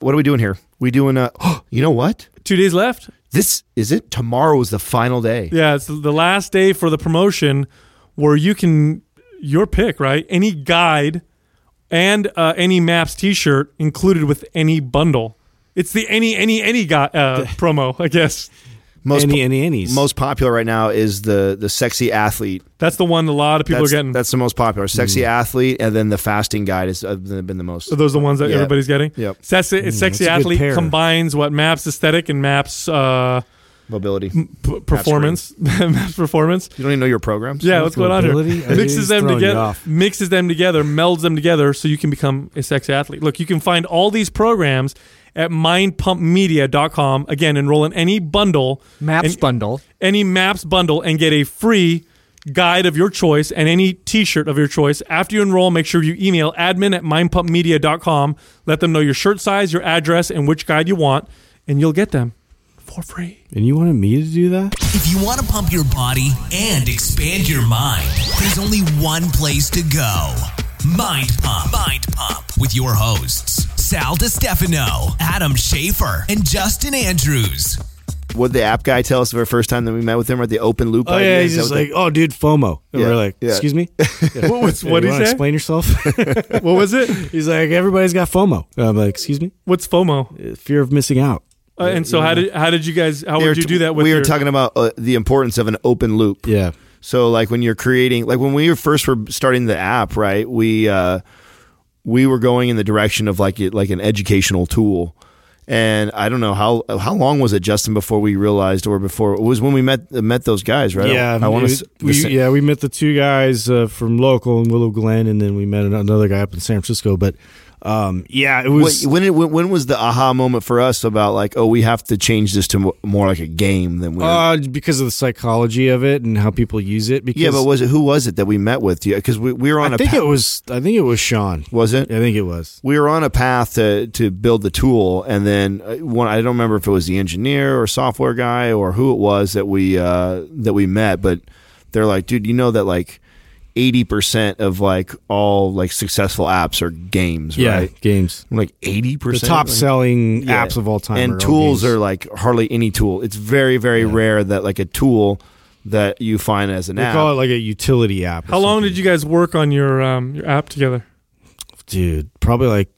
What are we doing here? We doing uh you know what? Two days left. This is it. Tomorrow is the final day. Yeah, it's the last day for the promotion where you can your pick, right? Any guide and uh, any maps T-shirt included with any bundle. It's the any any any guy uh, promo, I guess. Most any po- any any's. most popular right now is the the sexy athlete. That's the one a lot of people that's, are getting. That's the most popular. Sexy athlete, and then the fasting guide has uh, been the most. Are those the ones that Yeah. everybody's getting? Yep. Sexy, it's sexy that's a good athlete combines what maps aesthetic and maps uh, Mobility. p- performance. maps performance. You don't even know your programs. Yeah, what's going on here? Mixes them he's throwing you together, mixes them together, melds them together, so you can become a sex athlete. Look, you can find all these programs at mindpumpmedia.com. Again, enroll in any bundle, Maps and- bundle. any maps bundle, and get a free guide of your choice and any T-shirt of your choice. After you enroll, make sure you email admin at mindpumpmedia.com. Let them know your shirt size, your address, and which guide you want, and you'll get them for free. and you wanted me to do that? If you want to pump your body and expand your mind, there's only one place to go. Mind Pump. Mind Pump with your hosts, Sal DiStefano, Adam Schafer, and Justin Andrews. What did the app guy tell us the very first time that we met with him at the open loop? Oh idea? yeah, he's just what like, oh dude, FOMO. And Yeah, we're like, yeah. excuse me. What was what you did he wanna? Explain yourself. What was it? he's like, everybody's got FOMO. And I'm like, excuse me, What's FOMO? Uh, fear of missing out. Uh, and so how did how did you guys how They were would you t- do that with we your, were talking about uh, the importance of an open loop. Yeah. So like when you're creating, like when we first were starting the app, right? We uh, we were going in the direction of like it, like an educational tool. And I don't know how how long was it, Justin, before we realized, or before it was when we met met those guys, right? Yeah, I, want we, to. we, yeah, we met the two guys uh, from local in Willow Glen, and then we met another guy up in San Francisco. But um, yeah, it was. when, it, when when was the aha moment for us about like, oh, we have to change this to more like a game than we? Uh, because of the psychology of it and how people use it. Because yeah, but was it who was it that we met with? Yeah, Because we, we were on I a think it was. I think it was Sean. was it I think it was. we were on a path to to build the tool, and then uh, one I don't remember if it was the engineer or software guy or who it was that we uh, that we met, but they're like, dude, you know that like eighty percent of like all like successful apps are games, Yeah, right? games. I'm like eighty The percent, top selling Yeah. apps of all time, and are tools games. are like hardly any tool. It's very very rare that like a tool that you find as an They app. call it like a utility app. or How long did you guys work on your um, your app together? dude? Probably like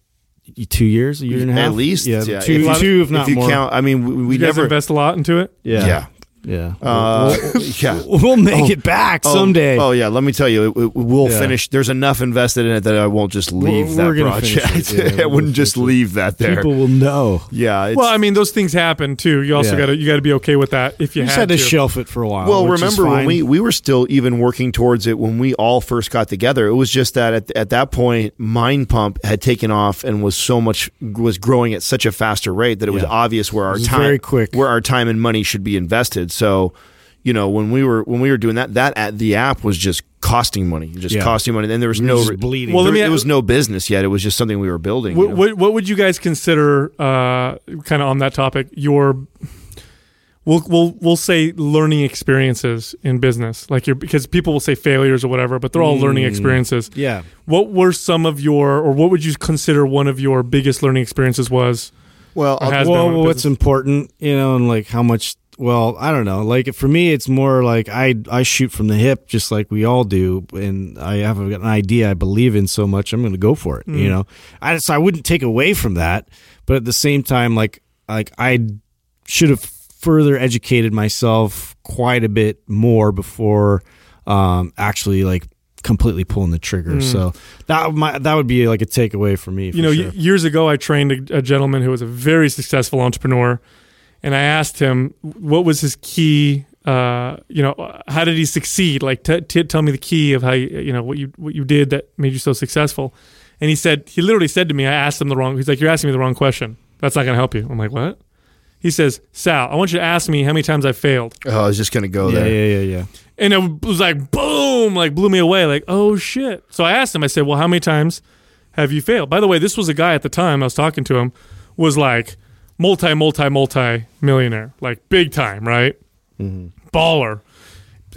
two years, a year and a half, At least, Yeah, yeah. two, If- two, if not you more. count, I mean, we, we You guys never. invest a lot into it. yeah, yeah. Yeah. Uh, yeah. we'll, we'll make Oh. it back Oh, someday. Oh, yeah, let me tell you, it, it- we'll Yeah. finish. There's enough invested in it that I won't just leave We're- that we're project. it, yeah, I wouldn't just it. leave that there. People will know. yeah. It's, Well, I mean, those things happen too. You also Yeah. got to you got to be okay with that if you, You just had had to to. shelf it for a while. well, remember when we we were still even working towards it when we all first got together. It was just that at, at that point, Mind Pump had taken off and was so much was growing at such a faster rate that it was obvious where our was time very quick. where our time and money should be invested. So, you know, when we were when we were doing that, that at the app was just costing money, just Yeah. costing money. Then there was We were no just bleeding. Well, let there, me- it was no business yet. It was just something we were building. What, you know? what, what would you guys consider, uh, kind of on that topic, your we'll we'll we'll say learning experiences in business, like your because people will say failures or whatever, but they're all learning Mm. experiences. yeah, What were some of your, or what would you consider one of your biggest learning experiences was? well, Or I'll- has been well, what's business? important, you know, and like how much. Well, I don't know. Like for me, it's more like I I shoot from the hip, just like we all do, and I have an idea I believe in so much, I'm going to go for it. Mm. You know, I so I wouldn't take away from that, but at the same time, like like I should have further educated myself quite a bit more before um, actually like completely pulling the trigger. So that might that would be like a takeaway for me. For Mm. you know, sure. y- years ago, I trained a, a gentleman who was a very successful entrepreneur, and I asked him what was his key. Uh, you know, how did he succeed? Like, t- t- tell me the key of how you, you know what you what you did that made you so successful. And he said, he literally said to me, I asked him the wrong. He's like, you're asking me the wrong question. That's not going to help you. I'm like, what? He says, Sal, I want you to ask me how many times I failed. oh, I was just going to go yeah, there. yeah, yeah, yeah. And it was like boom, like blew me away. Like oh shit. So I asked him. I said, well, how many times have you failed? By the way, this was a guy at the time I was talking to him was like multi, multi, multi millionaire, like big time, right? Baller,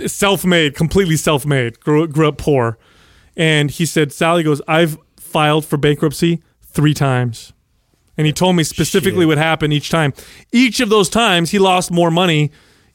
self-made, completely self-made. Grew, grew up poor, and he said, Sally goes, I've filed for bankruptcy three times. and he told me specifically Shit. what happened each time. Each of those times, he lost more money.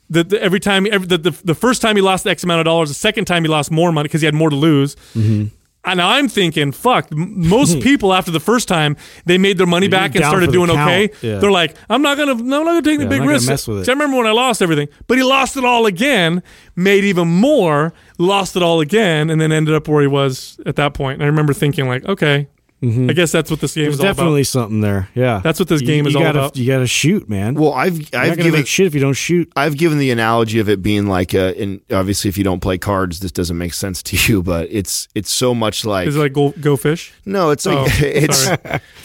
The, the, every time, every, the, the the first time he lost X amount of dollars, the second time he lost more money because he had more to lose. Mm-hmm. And I'm thinking, fuck. Most people after the first time they made their money You're back and started doing okay. Yeah. They're like, I'm not gonna, I'm not gonna take the Yeah, big not gonna risk. mess with it. I remember when I lost everything, but he lost it all again, made even more, lost it all again, and then ended up where he was at that point. And I remember thinking, like, okay, I guess that's what this game There's is all definitely about. something there. Yeah, That's what this You- game is you all gotta, about. You got to shoot, man. Well, I've You're I've not given make shit if you don't shoot. I've given the analogy of it being like, uh, and obviously, if you don't play cards, this doesn't make sense to you. But it's it's so much like Is it like go, go fish? no, it's like Oh, it's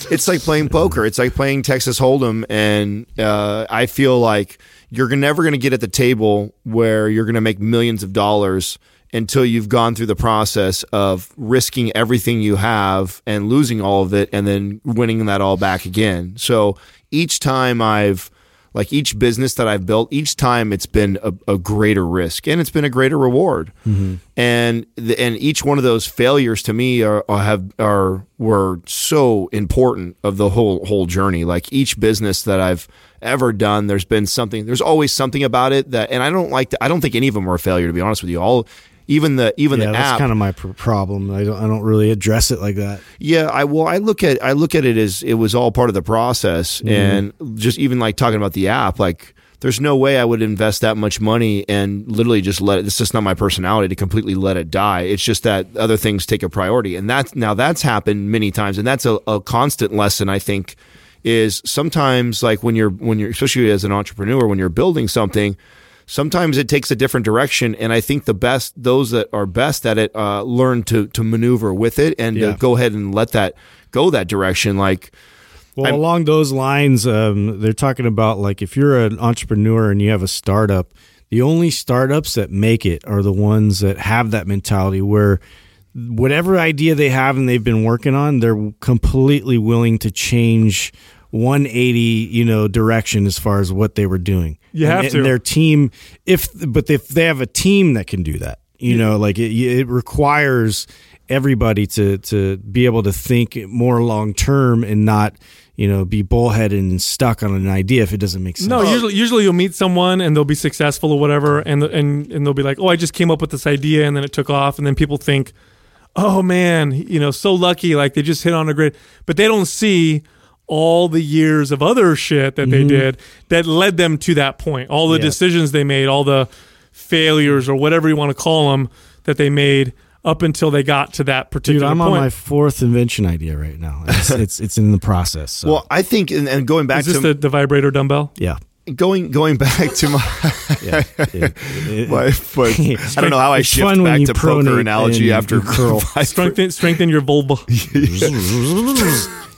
it's like playing poker. It's like playing Texas Hold'em, and uh, I feel like you're never going to get at the table where you're going to make millions of dollars until you've gone through the process of risking everything you have and losing all of it, and then winning that all back again. So each time I've like each business that I've built, each time it's been a, a greater risk and it's been a greater reward. Mm-hmm. And the, and each one of those failures to me are, are have are were so important of the whole whole journey. Like each business that I've ever done, there's been something. There's always something about it that, and I don't like. To, I don't think any of them were a failure. To be honest with you, all even the even yeah, the that's app. kind of my pr- problem. I don't. I don't really address it like that. Yeah, I well, I look at I look at it as it was all part of the process, mm-hmm. and just even like talking about the app, like there's no way I would invest that much money and literally just let it. It's just not my personality to completely let it die. It's just that other things take a priority, and that's now that's happened many times, and that's a, a constant lesson I think is sometimes like when you're when you're especially as an entrepreneur when you're building something sometimes it takes a different direction and i think the best those that are best at it uh, learn to to maneuver with it and Yeah. to go ahead and let that go that direction like Well, I'm- along those lines, um, they're talking about like if you're an entrepreneur and you have a startup, the only startups that make it are the ones that have that mentality where whatever idea they have and they've been working on, they're completely willing to change 180, you know, direction as far as what they were doing. You have and to. their team, if but if they have a team that can do that, you know, like it, it requires everybody to to be able to think more long term and not you know be bullheaded and stuck on an idea if it doesn't make sense. No, usually usually you'll meet someone and they'll be successful or whatever, and and and they'll be like, "Oh, I just came up with this idea," and then it took off, and then people think, "Oh man, you know, so lucky!" Like they just hit on a great, but they don't see all the years of other shit that they did that led them to that point. All the Mm-hmm. Yeah. decisions they made, all the failures or whatever you want to call them that they made up until they got to that particular Dude, particular I'm point. on my fourth invention idea right now. It's it's, it's in the process. So. well i think and, and going back Is this to the, the vibrator dumbbell? yeah, going going back to my yeah. It- it- my but i don't know how i It's shift fun back you to poker analogy after curl. Strengthen strengthen your vulva.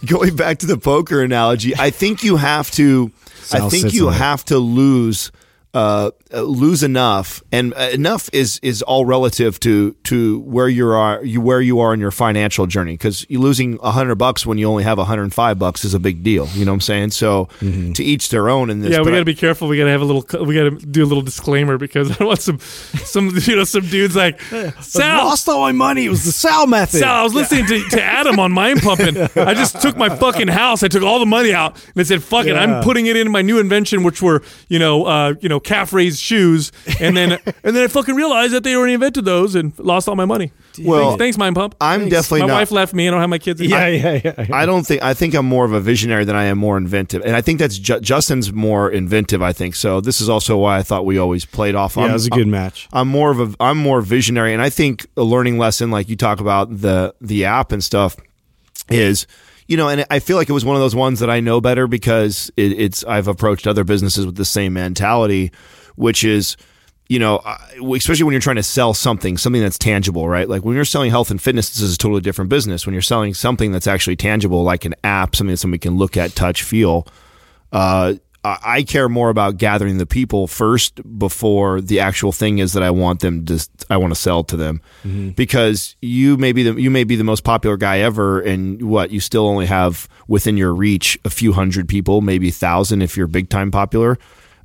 going back to the poker analogy, I think you have to. I think sits you have to lose. Uh, uh, lose enough, and uh, enough is is all relative to to where you are you where you are in your financial journey. Because you losing a hundred bucks when you only have a hundred and five bucks is a big deal. You know what I'm saying? So Mm-hmm. to each their own in this. Yeah, we got to be careful. We got to have a little. We got to do a little disclaimer because I don't want some, some you know, some dudes like I Sal. lost all my money. It was the Sal method. Sal, I was listening to, to Adam on Mind Pumping. I just took my fucking house. I took all the money out and I said, "Fuck it, I'm putting it into my new invention, which were you know, uh, you know, calf raised shoes." And then and then I fucking realized that they already invented those and lost all my money. Well, thanks, thanks Mind Pump. I'm Thanks. definitely my not- wife left me. I don't have my kids. yeah, anymore. yeah, yeah, yeah. I don't think I think I'm more of a visionary than I am more inventive, and I think that's Ju- Justin's more inventive. I think so. This is also why I thought we always played off. Yeah, I'm- it was a good match. I'm more of a I'm more visionary, and I think a learning lesson, like you talk about the the app and stuff, is you know, and I feel like it was one of those ones that I know better because it, it's I've approached other businesses with the same mentality, which is you know, especially when you're trying to sell something, something that's tangible, right? Like when you're selling health and fitness, this is a totally different business. When you're selling something that's actually tangible, like an app, something that somebody can look at, touch, feel, uh, I care more about gathering the people first before the actual thing is that I want them to I want to sell to them. Because you may be the you may be the most popular guy ever and what you still only have within your reach a few hundred people maybe a thousand if you're big time popular.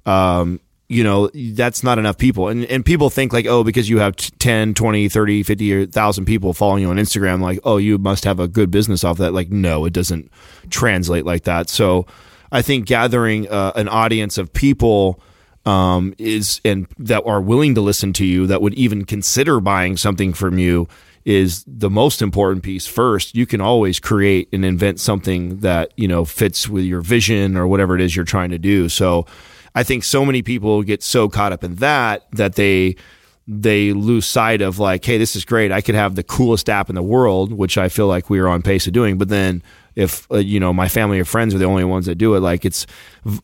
Um, you know that's not enough people. And and people think like oh because you have t- 10 20 30 50 or 1000 people following you on instagram like oh you must have a good business off that. Like no it doesn't translate like that. So i think gathering uh, an audience of people um, is and that are willing to listen to you that would even consider buying something from you is the most important piece. First you can always create and invent something that you know fits with your vision or whatever it is you're trying to do. So i think so many people get so caught up in that that they they lose sight of like hey this is great. I could have the coolest app in the world which i feel like we are on pace of doing. But then if uh, you know my family or friends are the only ones that do it like it's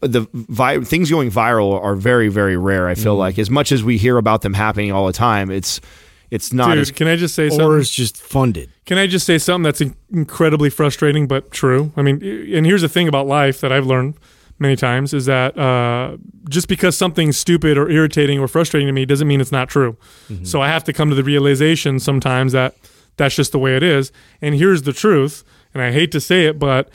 the vi- things going viral are very very rare i feel like as much as we hear about them happening all the time it's it's not Dude, as can I just say or something? it's just funded. Can I just say something that's in- incredibly frustrating but true? I mean, and here's the thing about life that I've learned many times is that uh, just because something's stupid or irritating or frustrating to me doesn't mean it's not true. So I have to come to the realization sometimes that that's just the way it is. And here's the truth, and I hate to say it, but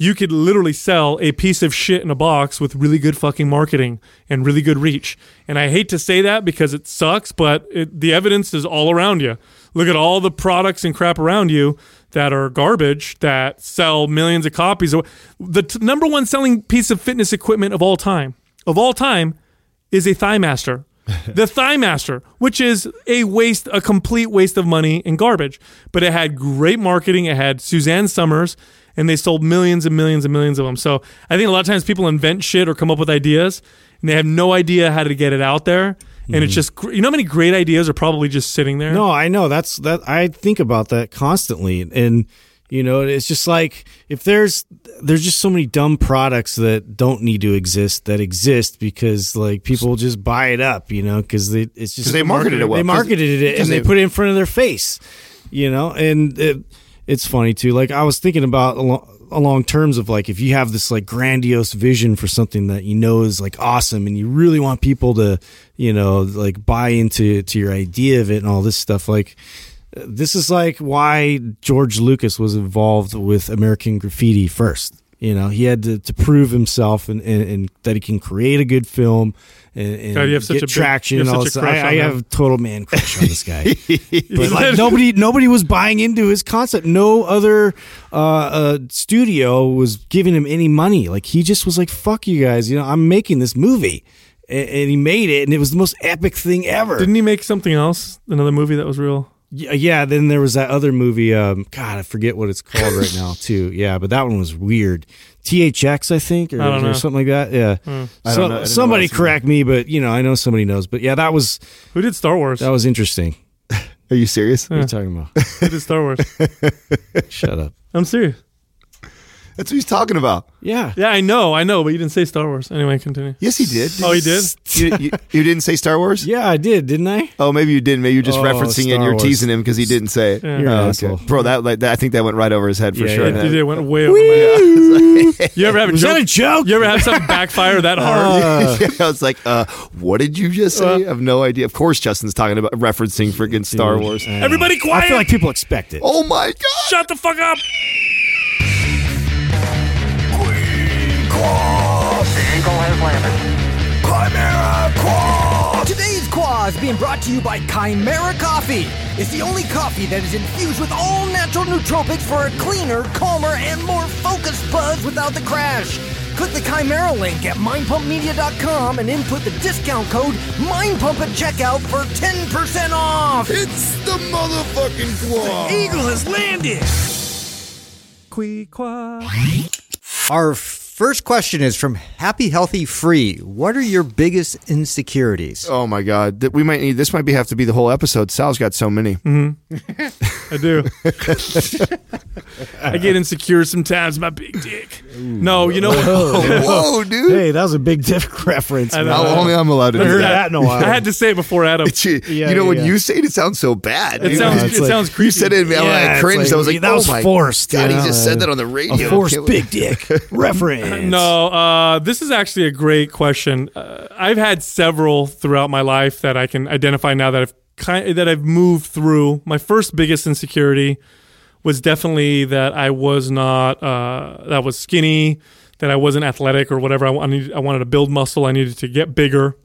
you could literally sell a piece of shit in a box with really good fucking marketing and really good reach. And I hate to say that because it sucks, but it, the evidence is all around you. Look at all the products and crap around you that are garbage that sell millions of copies. The t- number one selling piece of fitness equipment of all time, of all time, is a Thigh Master. the Thigh Master, which is a waste, a complete waste of money and garbage. But it had great marketing. It had Suzanne Somers, and they sold millions and millions and millions of them. So I think a lot of times people invent shit or come up with ideas, and they have no idea how to get it out there. And it's mm-hmm. just, gr- you know, how many great ideas are probably just sitting there. No, I know that's that. I think about that constantly, and you know, it's just like if there's there's just so many dumb products that don't need to exist that exist because like people just buy it up, you know, because they it's just they marketed it well. They marketed it and they they- put it in front of their face, you know, and it, it's funny too. Like I was thinking about along, along terms of like if you have this like grandiose vision for something that you know is like awesome and you really want people to you know like buy into to your idea of it and all this stuff like this is like why George Lucas was involved with American Graffiti first. You know, he had to, to prove himself and, and, and that he can create a good film and, and God, you have such get a big- traction you have and all such a I, I have a total man crush on this guy. but like nobody, nobody was buying into his concept. No other uh, uh, studio was giving him any money. Like he just was like, "Fuck you guys," you know. I'm making this movie, and, and he made it, and it was the most epic thing ever. Didn't he make something else? Another movie that was real? Yeah, yeah. Then there was that other movie. Um, God, I forget what it's called right now, too. Yeah, but that one was weird. THX, I think, or, I or something like that. Yeah. I don't So- know. I didn't know somebody that's- correct me, but you know, I know somebody knows. But yeah, that was Who did Star Wars? that was interesting. Are you serious? What are you talking about? Who did Star Wars? Shut up. I'm serious. That's what he's talking about. Yeah. Yeah, I know, I know, but you didn't say Star Wars. Anyway, continue. Yes, he did. Oh, he did. you, you, you didn't say Star Wars? Yeah, I did, didn't I? Oh, maybe you didn't. Maybe you're just Oh, referencing it and Star you're Wars. teasing him because he didn't say it. Yeah. You're an Oh, asshole. Bro, that, like, that I think that went right over his head for Yeah, sure. yeah. You did. It went way over my head. You ever have a Was joke? that a joke? You ever have something backfire that hard? yeah, I was like, uh, what did you just say? I have no idea. Of course, Justin's talking about referencing freaking Star Wars. I know. Everybody I quiet. feel like people expect it. Oh my god! Shut the fuck up. Is being brought to you by Kimera Koffee. It's the only coffee that is infused with all natural nootropics for a cleaner, calmer, and more focused buzz without the crash. Click the Chimera link at mindpumpmedia.com and input the discount code MINDPUMP at checkout for 10% off. It's the motherfucking claw. Eagle has landed. Our first question is from Happy Healthy Free. What are your biggest insecurities? Oh my god! Th- We might need this. Might be have to be the whole episode. Sal's got so many. Mm-hmm. I do. I get insecure sometimes. My big dick. No, you know what? Whoa, dude! Hey, that was a big diff reference. I man. know. Only I'm allowed to I do heard that. that in a while. I had to say it before Adam. you, Yeah, you know, yeah, when yeah. you say it, it sounds so bad. It dude. sounds. it's It like- sounds creepy. You said it, man. Yeah, I it's cringed. like- I was like, that oh was my forced, God, you he just said that on the radio. A forced Can't- big dick reference. No, uh, this is actually a great question. Uh, I've had several throughout my life that I can identify now that I've kind that I've moved through. My first biggest insecurity was definitely that I was not uh, that was skinny, that I wasn't athletic or whatever. I, I needed, I wanted to build muscle. I needed to get bigger.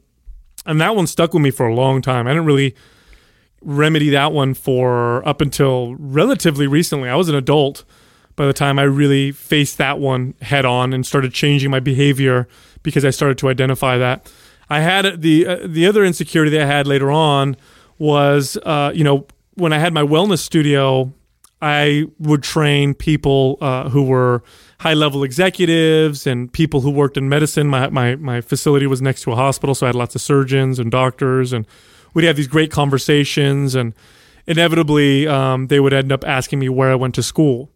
and that one stuck with me for a long time. I didn't really remedy that one for up until relatively recently. I was an adult by the time I really faced that one head on and started changing my behavior because I started to identify that. I had the uh, the other insecurity that I had later on was uh, you know when I had my wellness studio, I would train people uh, who were high level executives and people who worked in medicine. My, my my facility was next to a hospital, so I had lots of surgeons and doctors, and we'd have these great conversations. And inevitably, um, they would end up asking me where I went to school,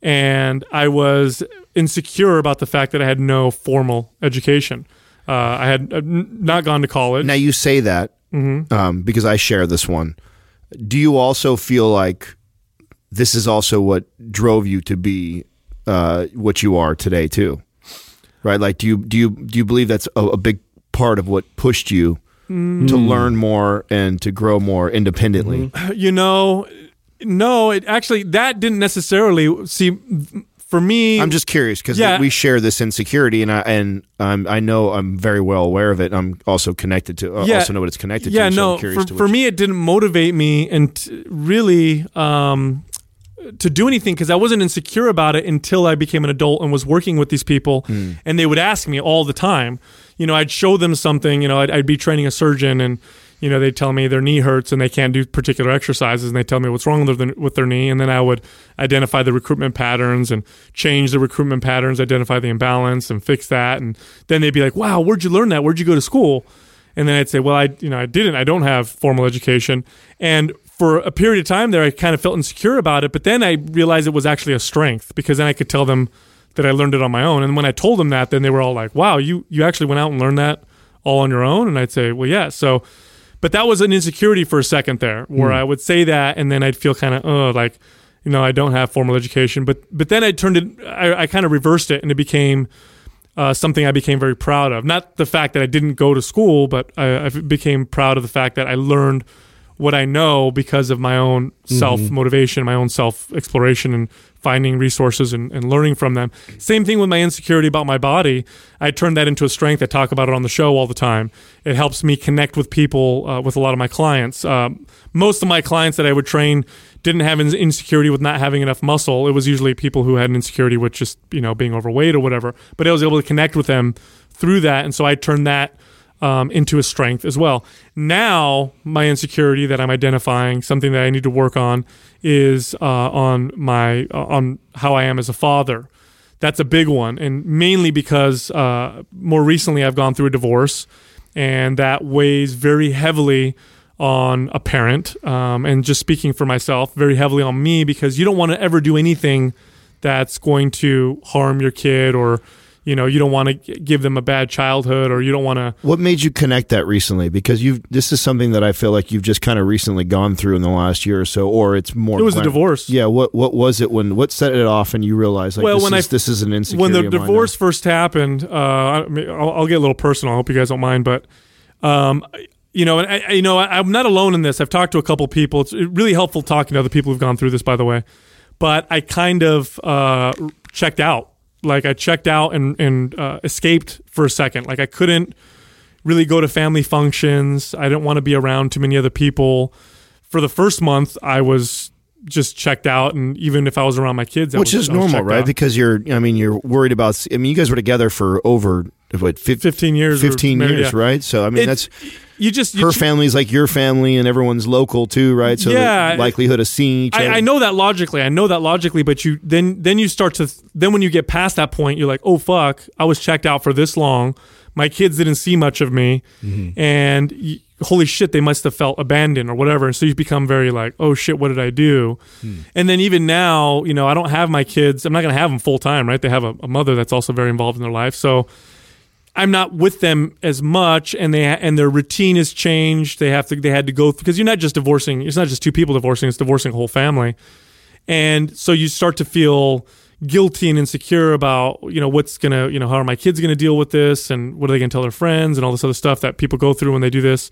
and I was insecure about the fact that I had no formal education. Uh, I had uh, not gone to college. Now you say that Mm-hmm. um, because I share this one. Do you also feel like this is also what drove you to be uh, what you are today too? Right? Like, do you do you do you believe that's a, a big part of what pushed you Mm. to learn more and to grow more independently? you know, no, it actually that didn't necessarily see for me. I'm just curious because Yeah. we share this insecurity, and I and um, I know I'm very well aware of it. I'm also connected to, uh, Yeah. also know what it's connected yeah, to. so no, I'm curious for, to for me, it didn't motivate me and t- really um, to do anything because I wasn't insecure about it until I became an adult and was working with these people, Hmm. and they would ask me all the time. You know, I'd show them something. You know, I'd, I'd be training a surgeon and. You know, they'd tell me their knee hurts and they can't do particular exercises, and they tell me what's wrong with their, with their knee, and then I would identify the recruitment patterns and change the recruitment patterns, identify the imbalance, and fix that. And then they'd be like, "Wow, where'd you learn that? Where'd you go to school?" And then I'd say, well, I, you know, I didn't. I don't have formal education. And for a period of time there, I kind of felt insecure about it. But then I realized it was actually a strength because then I could tell them that I learned it on my own. And when I told them that, then they were all like, wow, you, you actually went out and learned that all on your own? And I'd say, well, yeah. So, but that was an insecurity for a second there where I would say that and then I'd feel kind of, oh, like, you know, I don't have formal education. But, but then I turned it, I, I kind of reversed it and it became, uh, something I became very proud of. Not the fact that I didn't go to school, but I, I became proud of the fact that I learned what I know because of my own self motivation, my own self exploration, and finding resources and, and learning from them. Same thing with my insecurity about my body. I turned that into a strength. I talk about it on the show all the time. It helps me connect with people, uh, with a lot of my clients. Um, most of my clients that I would train didn't have an insecurity with not having enough muscle. It was usually people who had an insecurity with just you know being overweight or whatever. But I was able to connect with them through that, and so I turned that um, into a strength as well. Now, my insecurity that I'm identifying, something that I need to work on, is uh, on my uh, on how I am as a father. That's a big one, and mainly because uh, more recently I've gone through a divorce, and that weighs very heavily on a parent. Um, and just speaking for myself, very heavily on me because you don't want to ever do anything that's going to harm your kid or you know you don't want to give them a bad childhood or you don't want to What made you connect that recently? Because you've this is something that I feel like you've just kind of recently gone through in the last year or so, or it's more. It was a divorce. Yeah. What What was it when? What set it off, and you realized like Well, this when is, I- this is an insecurity. when the of mine now? divorce first happened, uh, I mean, I'll, I'll get a little personal. I hope you guys don't mind, but um, you know, and I, I- you know, I, I'm not alone in this. I've talked to a couple people. It's really helpful talking to other people who've gone through this, by the way. But I kind of uh, checked out. Like I checked out and and uh, escaped for a second. Like I couldn't really go to family functions. I didn't want to be around too many other people. For the first month, I was just checked out, and even if I was around my kids, I which was- is normal, right? out. Because you're, I mean, you're worried about. I mean, you guys were together for over what, fif- 15 years 15 maybe, years, yeah. right? So I mean, It's- that's you just you her ch- family's like your family, and everyone's local too, right? So Yeah. the likelihood of seeing each other. I, I know that logically. I know that logically, but you then then you start to then when you get past that point, you're like, oh fuck, I was checked out for this long. My kids didn't see much of me, mm-hmm. and y- holy shit, they must have felt abandoned or whatever. So you become very like, oh shit, what did I do? Hmm. And then even now, you know, I don't have my kids. I'm not going to have them full time, right? They have a, a mother that's also very involved in their life, so. I'm not with them as much, and they and their routine has changed. They have to they had to go because you're not just divorcing. It's not just two people divorcing. It's divorcing a whole family, and so you start to feel guilty and insecure about you know what's gonna you know how are my kids gonna deal with this and what are they gonna tell their friends and all this other stuff that people go through when they do this,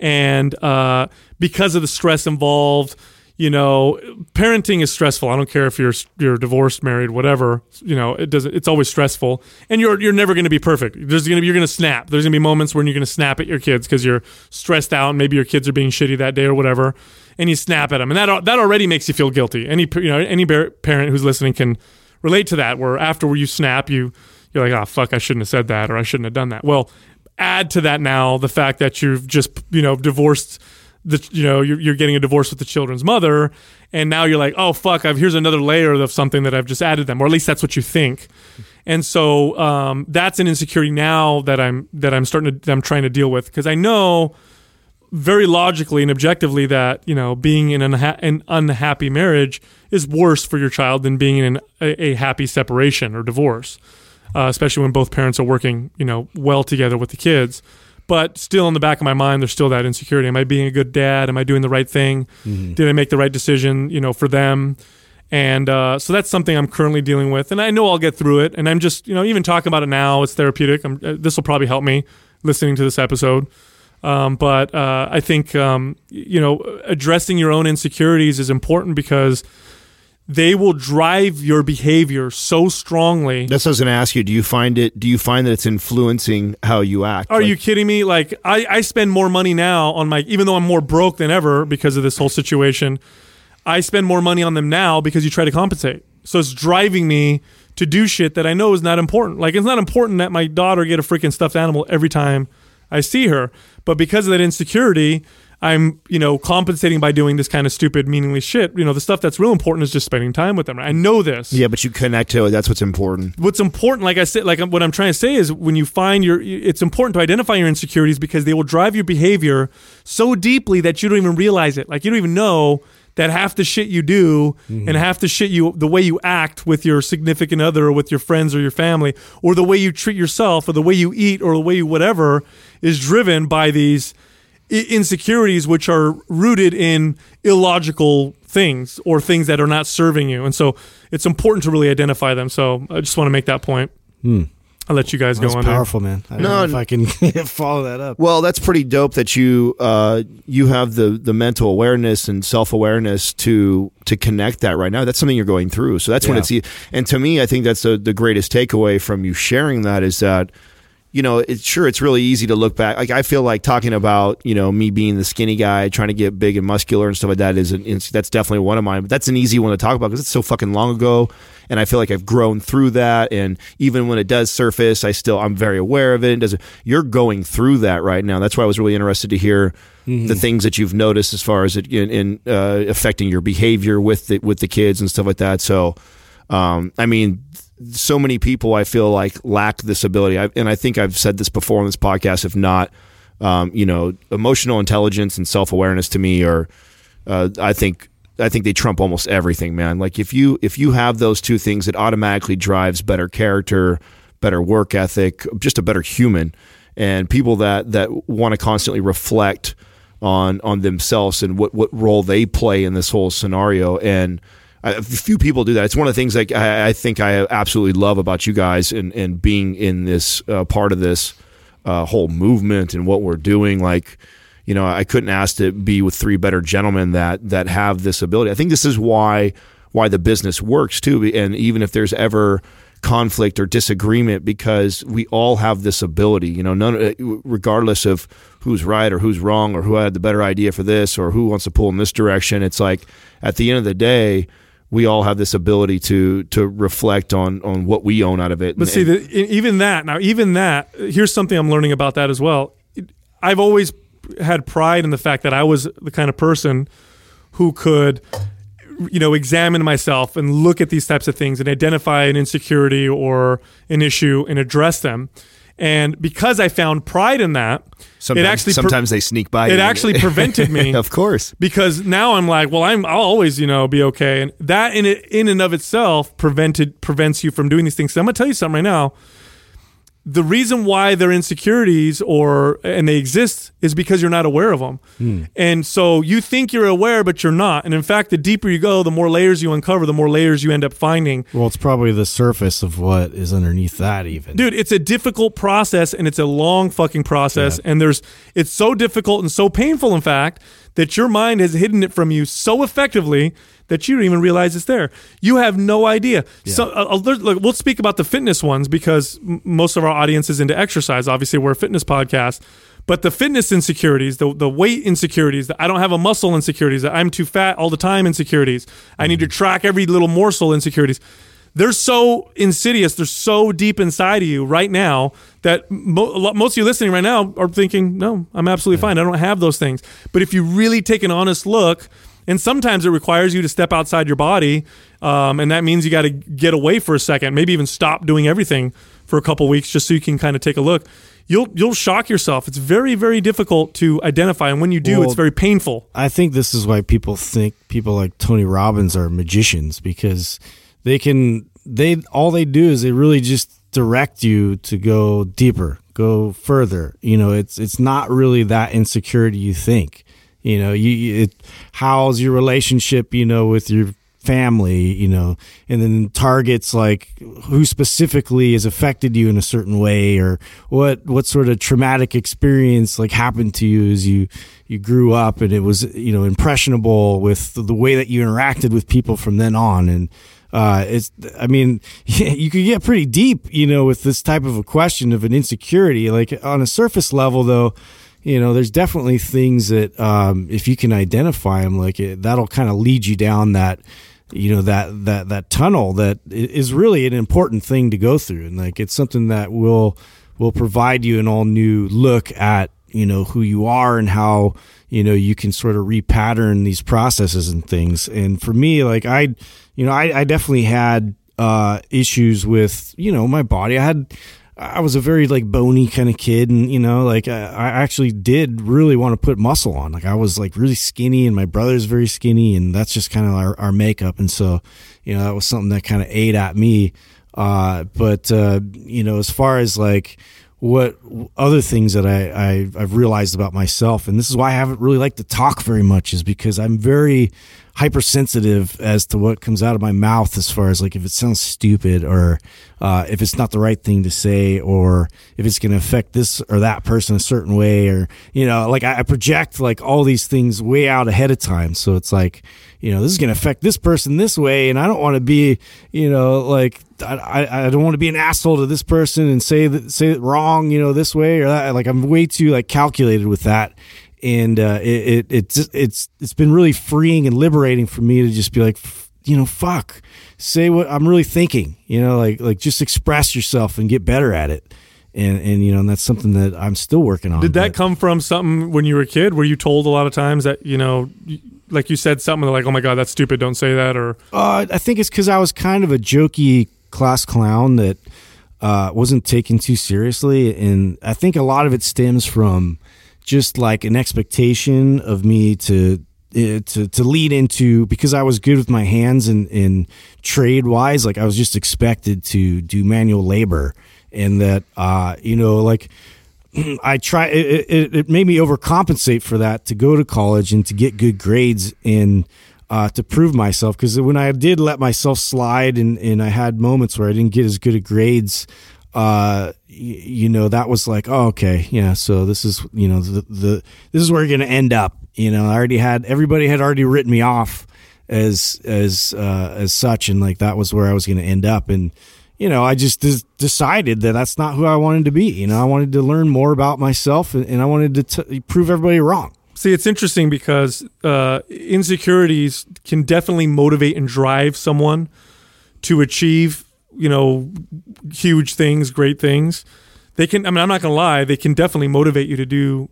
and uh, because of the stress involved. You know, parenting is stressful. I don't care if you're you're divorced, married, whatever. You know, it doesn't. It's always stressful, and you're you're never going to be perfect. There's to be you're going to snap. There's going to be moments when you're going to snap at your kids because you're stressed out. And maybe your kids are being shitty that day or whatever, and you snap at them, and that that already makes you feel guilty. Any you know any parent who's listening can relate to that. Where after you snap, you you're like, oh fuck, I shouldn't have said that or I shouldn't have done that. Well, add to that now the fact that you've just you know divorced the you know you're, you're getting a divorce with the children's mother and now you're like oh fuck I've here's another layer of something that I've just added them or at least that's what you think. And so um, that's an insecurity now that I'm that I'm starting to I'm trying to deal with because I know very logically and objectively that you know being in an, an unhappy marriage is worse for your child than being in an, a, a happy separation or divorce uh, especially when both parents are working you know well together with the kids but still in the back of my mind there's still that insecurity. Am i being a good dad? Am i doing the right thing? Did i make the right decision you know for them? And uh, so that's something i'm currently dealing with. And i know i'll get through it. And i'm just you know even talking about it now it's therapeutic. Uh, this will probably help me listening to this episode. Um, but uh, i think um, you know addressing your own insecurities is important because they will drive your behavior so strongly That's what I was going to ask you. Do you find it? Do you find that it's influencing how you act? Are Like, you kidding me? Like I, I spend more money now on my even though I'm more broke than ever because of this whole situation, I spend more money on them now because you try to compensate. So it's driving me to do shit that I know is not important. Like it's not important that my daughter get a freaking stuffed animal every time I see her, but because of that insecurity, I'm, you know, compensating by doing this kind of stupid, meaningless shit. You know, the stuff that's real important is just spending time with them. Right? I know this Yeah, but you connect to it. That's what's important. what's important like i said like what i'm trying to say is when you find your it's important to identify your insecurities because they will drive your behavior so deeply that you don't even realize it like you don't even know that half the shit you do mm-hmm. and half the shit you the way you act with your significant other or with your friends or your family or the way you treat yourself or the way you eat or the way you whatever is driven by these insecurities which are rooted in illogical things or things that are not serving you and so it's important to really identify them so i just want to make that point i'll let you guys That's go on there. powerful, man. I don't No, know if n- I can follow that up. Well, that's pretty dope that you uh, you have the the mental awareness and self awareness to to connect that right now. That's something you're going through. So that's when it's and to me, I think that's the the greatest takeaway from you sharing that is that you know it's sure it's really easy to look back. Like I feel like talking about you know me being the skinny guy trying to get big and muscular and stuff like that is an, that's definitely one of mine. But that's an easy one to talk about because it's so fucking long ago, and I feel like I've grown through that. And even when it does surface, I still I'm very aware of it. it doesn't you're going through that right now? That's why I was really interested to hear the things that you've noticed as far as it in, in uh, affecting your behavior with the with the kids and stuff like that. So, um, I mean, so many people I feel like lack this ability, I, and I think I've said this before on this podcast. If not, um, you know, emotional intelligence and self awareness to me are, uh, I think. I think they trump almost everything, man. Like if you if you have those two things, it automatically drives better character, better work ethic, just a better human. And people that that want to constantly reflect on on themselves and what what role they play in this whole scenario. And I, few people do that. It's one of the things like I, I think I absolutely love about you guys and and being in this uh, part of this uh, whole movement and what we're doing. Like, you know, I couldn't ask to be with three better gentlemen that that have this ability. I think this is why why the business works too. And even if there's ever conflict or disagreement, because we all have this ability. You know, none uh, regardless of who's right or who's wrong or who had the better idea for this or who wants to pull in this direction. It's like at the end of the day. We all have this ability to to reflect on on what we own out of it. But see, the, even that now, even that. Here's something I'm learning about that as well. I've always had pride in the fact that I was the kind of person who could, you know, examine myself and look at these types of things and identify an insecurity or an issue and address them. And because I found pride in that, sometimes, it actually pre- sometimes they sneak by. it actually prevented me of course. because now I'm like, well, I'm I'll always you know be okay, and that in it, in and of itself prevented prevents you from doing these things. So I'm gonna tell you something right now. The reason why they're insecurities or and they exist is because you're not aware of them, hmm. and so you think you're aware, but you're not. And in fact, the deeper you go, the more layers you uncover, the more layers you end up finding. Well, it's probably the surface of what is underneath that, even. dude it's a difficult process and it's a long fucking process and there's it's so difficult and so painful in fact that your mind has hidden it from you so effectively that you don't even realize it's there. You have no idea. So uh, uh, look, we'll speak about the fitness ones because m- most of our audience is into exercise. Obviously, we're a fitness podcast. But the fitness insecurities, the, the weight insecurities, that I don't have a muscle insecurities, that I'm too fat all the time insecurities, I need to track every little morsel insecurities. They're so insidious. They're so deep inside of you right now that mo- most of you listening right now are thinking, no, I'm absolutely fine. I don't have those things. But if you really take an honest look, and sometimes it requires you to step outside your body, um, and that means you got to get away for a second, maybe even stop doing everything for a couple weeks just so you can kind of take a look. You'll you'll shock yourself. It's very very difficult to identify, and when you do, Well, it's very painful. I think this is why people think people like Tony Robbins are magicians because they can they all they do is they really just direct you to go deeper, go further. You know, it's it's not really that insecurity you think. You know, you it how's your relationship, you know, with your family, you know, and then targets like who specifically has affected you in a certain way or what what sort of traumatic experience like happened to you as you you grew up and it was you know impressionable with the way that you interacted with people from then on and uh, it's I mean you could get pretty deep you know with this type of a question of an insecurity. Like on a surface level though you know there's definitely things that um, if you can identify them like it, that'll kind of lead you down that you know that that that tunnel that is really an important thing to go through. And like it's something that will will provide you an all new look at you know who you are and how you know you can sort of repattern these processes and things and for me like i you know i, I definitely had uh issues with you know my body i had I was a very like bony kind of kid, and you know, like I, I actually did really want to put muscle on. Like I was like really skinny, and my brother's very skinny, and that's just kind of our, our makeup. And so, you know, that was something that kind of ate at me. Uh, but uh, you know, as far as like what other things that I, I I've realized about myself, and this is why I haven't really liked to talk very much, is because I'm very hypersensitive as to what comes out of my mouth as far as like if it sounds stupid or uh, if it's not the right thing to say or if it's going to affect this or that person a certain way or you know like I, I project like all these things way out ahead of time. So it's like you know this is going to affect this person this way and I don't want to be you know like I, I, don't want to be an asshole to this person and say that say it wrong you know this way or that like I'm way too like calculated with that and uh, it, it it's it's it's been really freeing and liberating for me to just be like, you know, fuck, say what I'm really thinking. You know, like like just express yourself and get better at it. And and you know, and that's something that I'm still working on. Did that but- come from something when you were a kid? Were you told a lot of times that you know, like you said something like, "Oh my god, that's stupid, don't say that," or Uh, I think it's because I was kind of a jokey class clown that uh, wasn't taken too seriously, and I think a lot of it stems from just like an expectation of me to uh, to to lead into because I was good with my hands and and trade wise, like I was just expected to do manual labor, and that uh, you know like. I try. It, it, it made me overcompensate for that to go to college and to get good grades and uh, to prove myself. Because when I did let myself slide and and I had moments where I didn't get as good at grades, uh, you know, that was like, oh, okay, yeah. So this is you know the, the this is where you're going to end up. You know, I already had everybody had already written me off as as uh, as such, and like that was where I was going to end up and you know, I just des- decided that that's not who I wanted to be. You know, I wanted to learn more about myself and, and I wanted to t- prove everybody wrong. See, it's interesting because uh, insecurities can definitely motivate and drive someone to achieve, you know, huge things, great things. They can. I mean, I'm not going to lie. They can definitely motivate you to do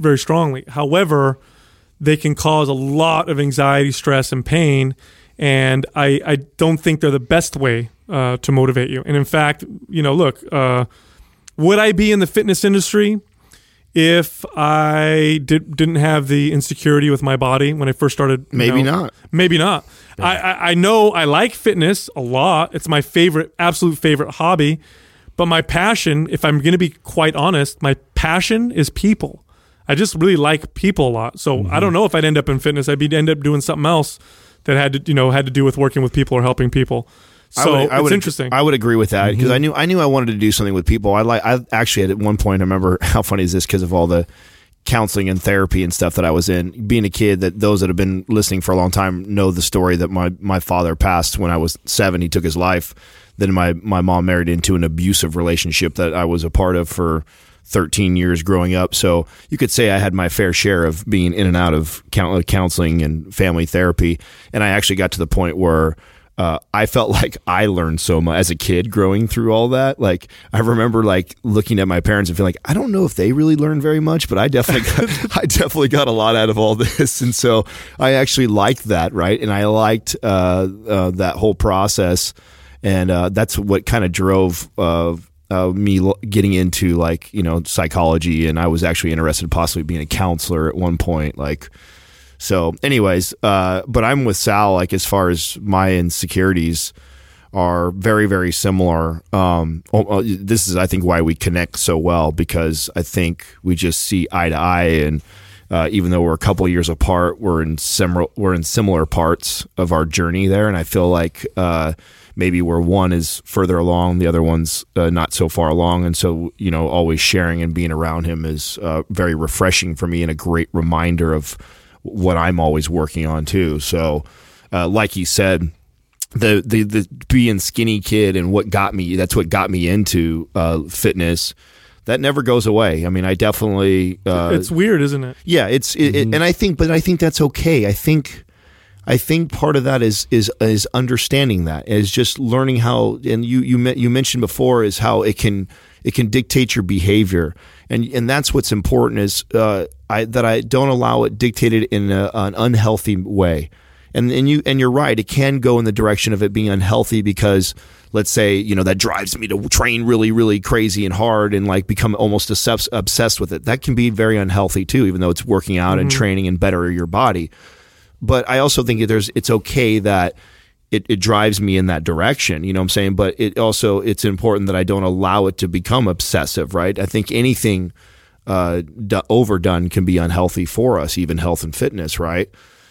very strongly. However, they can cause a lot of anxiety, stress, and pain. And I, I don't think they're the best way uh, to motivate you. And in fact, you know, look, uh, would I be in the fitness industry if I did, didn't have the insecurity with my body when I first started? Maybe know? not. Maybe not. I, I, I know I like fitness a lot. It's my favorite, absolute favorite hobby. But my passion, if I'm going to be quite honest, my passion is people. I just really like people a lot. So Mm-hmm. I don't know if I'd end up in fitness. I'd be end up doing something else that had to, you know, had to do with working with people or helping people. So I would, I it's interesting. I would agree with that because mm-hmm. I knew I knew I wanted to do something with people. I like. I actually at one point I remember how funny is this because of all the counseling and therapy and stuff that I was in. Being a kid, that those that have been listening for a long time know the story that my my father passed when I was seven. He took his life. Then my my mom married into an abusive relationship that I was a part of for 13 years growing up. So you could say I had my fair share of being in and out of counseling and family therapy. And I actually got to the point where uh, I felt like I learned so much as a kid growing through all that. Like I remember like looking at my parents and feeling like I don't know if they really learned very much, but I definitely got, I definitely got a lot out of all this, and so I actually liked that, right? And I liked uh, uh, that whole process, and uh, that's what kind of drove. Uh, uh, me getting into like you know psychology, and I was actually interested in possibly being a counselor at one point. Like, so, anyways, uh, but I'm with Sal. Like as far as my insecurities are very, very similar. Um, oh, oh, this is, I think, why we connect so well because I think we just see eye to eye, and uh, even though we're a couple years apart, we're in similar we're in similar parts of our journey there, and I feel like. Uh, maybe where one is further along, the other one's uh, not so far along. And so, you know, always sharing and being around him is uh, very refreshing for me and a great reminder of what I'm always working on too. So, uh, like he said, the, the the being skinny kid and what got me that's what got me into uh, fitness. That never goes away. I mean, I definitely. Uh, it's weird, isn't it? Yeah, it's it, mm-hmm. it, and I think, but I think that's okay. I think. I think part of that is is is understanding that is just learning how and you you you mentioned before is how it can it can dictate your behavior and and that's what's important is uh, I, that I don't allow it dictated in a, an unhealthy way. And and you and you're right, it can go in the direction of it being unhealthy because let's say you know that drives me to train really really crazy and hard and like become almost obsessed with it. That can be very unhealthy too, even though it's working out mm-hmm. and training and better your body. But I also think that there's it's okay that it, it drives me in that direction. You know what I'm saying? But it also it's important that I don't allow it to become obsessive, right? I think anything uh, d- overdone can be unhealthy for us, even health and fitness, right?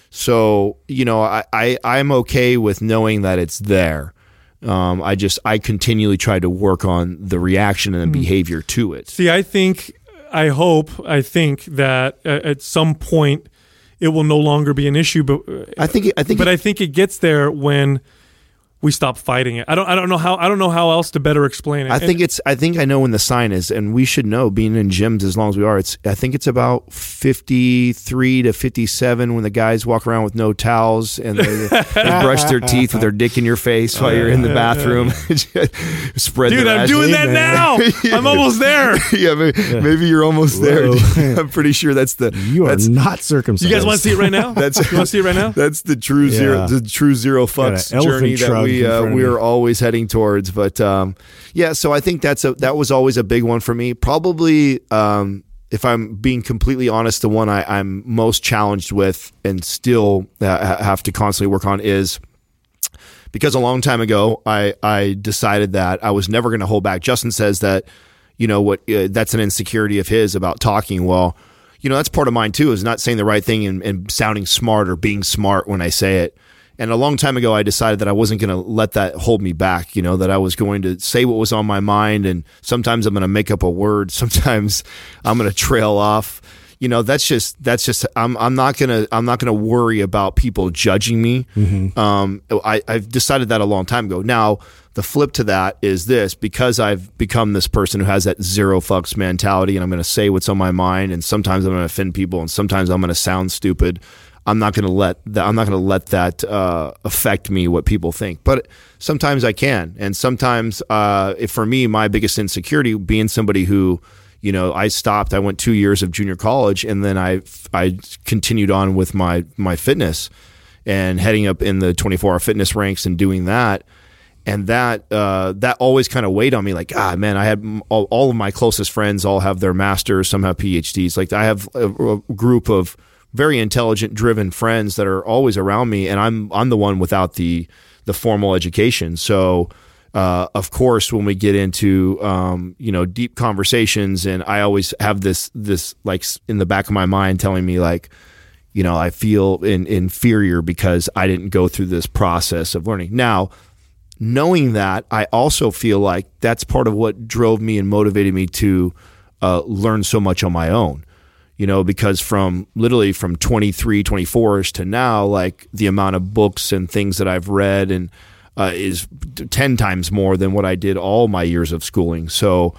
So you know, I, I I'm okay with knowing that it's there. Um, I just I continually try to work on the reaction and the mm. behavior to it. See, I think, I hope, I think that at some point it will no longer be an issue. But I think I think, but I think it gets there when we stop fighting it. I don't I don't know how I don't know how else to better explain it. I think it's I think I know when the sign is and we should know being in gyms as long as we are. It's I think it's about 53 to 57 when the guys walk around with no towels and they, they brush their teeth with their dick in your face while you're in the bathroom. Spread Dude, I'm doing that now. I'm almost there. yeah, maybe, maybe, you're almost there. I'm pretty sure that's the You are not circumcised. You guys want to see it right now? That's you want to see it right now? That's the true yeah. zero the true zero fucks journey that we we uh, we are always heading towards. But um, yeah, so I think that's a that was always a big one for me. Probably, um, if I'm being completely honest, the one I, am most challenged with and still uh, have to constantly work on is because a long time ago I I decided that I was never going to hold back. Justin says that you know what uh, that's an insecurity of his about talking. Well. You know, that's part of mine too, is not saying the right thing and, and sounding smart or being smart when I say it. And a long time ago, I decided that I wasn't going to let that hold me back, you know, that I was going to say what was on my mind. And sometimes I'm going to make up a word. Sometimes I'm going to trail off. You know, that's just, that's just, I'm, I'm not going to, I'm not going to worry about people judging me. Mm-hmm. Um, I, I've decided that a long time ago. Now, the flip to that is this because I've become this person who has that zero fucks mentality and I'm going to say what's on my mind. And sometimes I'm going to offend people and sometimes I'm going to sound stupid. I'm not going to let that, I'm not going to let that uh, affect me what people think. But sometimes I can, and sometimes uh, for me, my biggest insecurity being somebody who, you know, I stopped. I went two years of junior college, and then I I continued on with my my fitness and heading up in the 24 hour fitness ranks and doing that. And that uh, that always kind of weighed on me. Like, ah, man, I had all, all, of my closest friends all have their masters, some have PhDs. Like, I have a, a group of very intelligent, driven friends that are always around me, and I'm I'm the one without the the formal education. So, uh, of course, when we get into um, you know deep conversations, and I always have this this like in the back of my mind telling me like, you know, I feel in, inferior because I didn't go through this process of learning. Now, knowing that, I also feel like that's part of what drove me and motivated me to uh, learn so much on my own you know, because from literally from 23, 24ish to now, like the amount of books and things that I've read and uh, is 10 times more than what I did all my years of schooling. So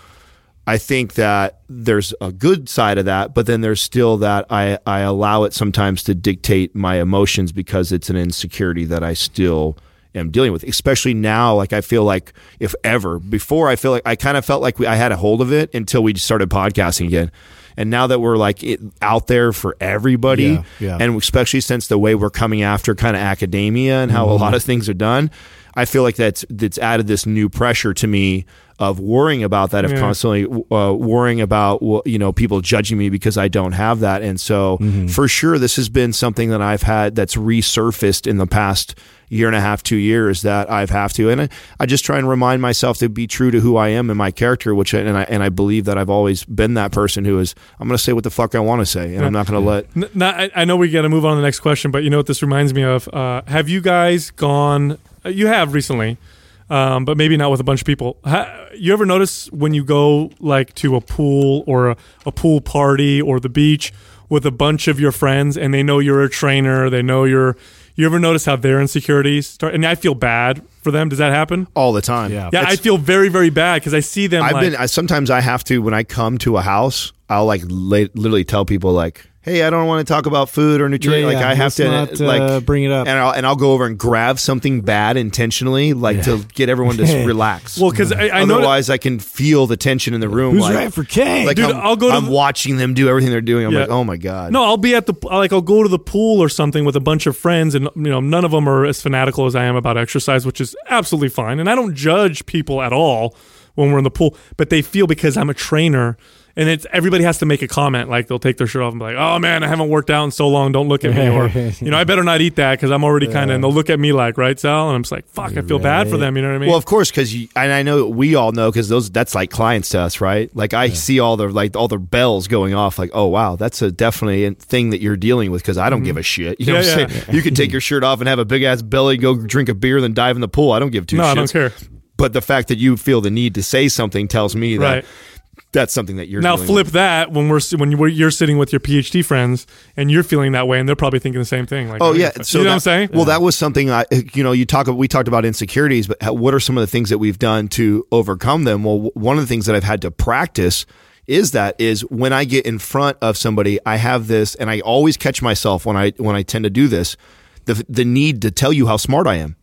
I think that there's a good side of that, but then there's still that I, I allow it sometimes to dictate my emotions because it's an insecurity that I still am dealing with, especially now. Like I feel like if ever before, I feel like I kind of felt like we, I had a hold of it until we started podcasting again. And now that we're like it, out there for everybody, Yeah, yeah. and especially since the way we're coming after kind of academia and how a mm-hmm. lot of things are done, I feel like that's that's added this new pressure to me of worrying about that, of Yeah. constantly uh, worrying about you know people judging me because I don't have that, and so for sure this has been something that I've had that's resurfaced in the past year and a half, two years that I've have to, and I, I just try and remind myself to be true to who I am and my character, which I, and I and I believe that I've always been that person who is I'm going to say what the fuck I want to say, and I'm not going to let N- not, I, I know we got to move on to the next question, but you know what this reminds me of? Uh, have you guys gone? Uh, You have recently, um, but maybe not with a bunch of people. Ha, you ever notice when you go like to a pool or a, a pool party or the beach with a bunch of your friends and they know you're a trainer, they know you're. You ever notice how their insecurities start? And I feel bad for them. Does that happen? all the time. Yeah. Yeah, I feel very, very bad because I see them. I've like, been I, sometimes I have to when I come to a house, I'll like la- literally tell people like, "Hey, I don't want to talk about food or nutrition." Yeah, like yeah, I have let's to not, like uh, bring it up. and I'll and I'll go over and grab something bad intentionally, like to get everyone to relax. well, because I, I know. Otherwise, I can feel the tension in the room. Who's like, right for K? Like Dude, I'm, I'll go to I'm the- watching them do everything they're doing. I'm Yeah. like, oh my god. No, I'll be at the like I'll go to the pool or something with a bunch of friends, and you know none of them are as fanatical as I am about exercise, which is absolutely fine. And I don't judge people at all when we're in the pool, but they feel because I'm a trainer, and it's everybody has to make a comment. Like they'll take their shirt off and be like, "Oh man, I haven't worked out in so long. Don't look at me," or you know, I better not eat that because I'm already kind of. And they'll look at me like, "Right, Sal?" And I'm just like, "Fuck, I feel bad for them." You know what I mean? Well, of course, because and I know we all know because those that's like clients to us, right? Like I see all the like all the bells going off, like oh wow, that's a definitely a thing that you're dealing with because I don't give a shit. You know Mm-hmm. Yeah, what I'm saying? You can take your shirt off and have a big ass belly, go drink a beer, then dive in the pool. I don't give two no, shits. I don't care. But the fact that you feel the need to say something tells me that Right. That's something that you're Now flip with. that when we're when you're, you're sitting with your PhD friends and you're feeling that way, and they're probably thinking the same thing. Like, Oh yeah, so you yeah, know so what I'm saying? Well, that was something I, you know, you talk. We talked about insecurities, but what are some of the things that we've done to overcome them? Well, one of the things that I've had to practice is that is when I get in front of somebody, I have this, and I always catch myself when I when I tend to do this, the the need to tell you how smart I am.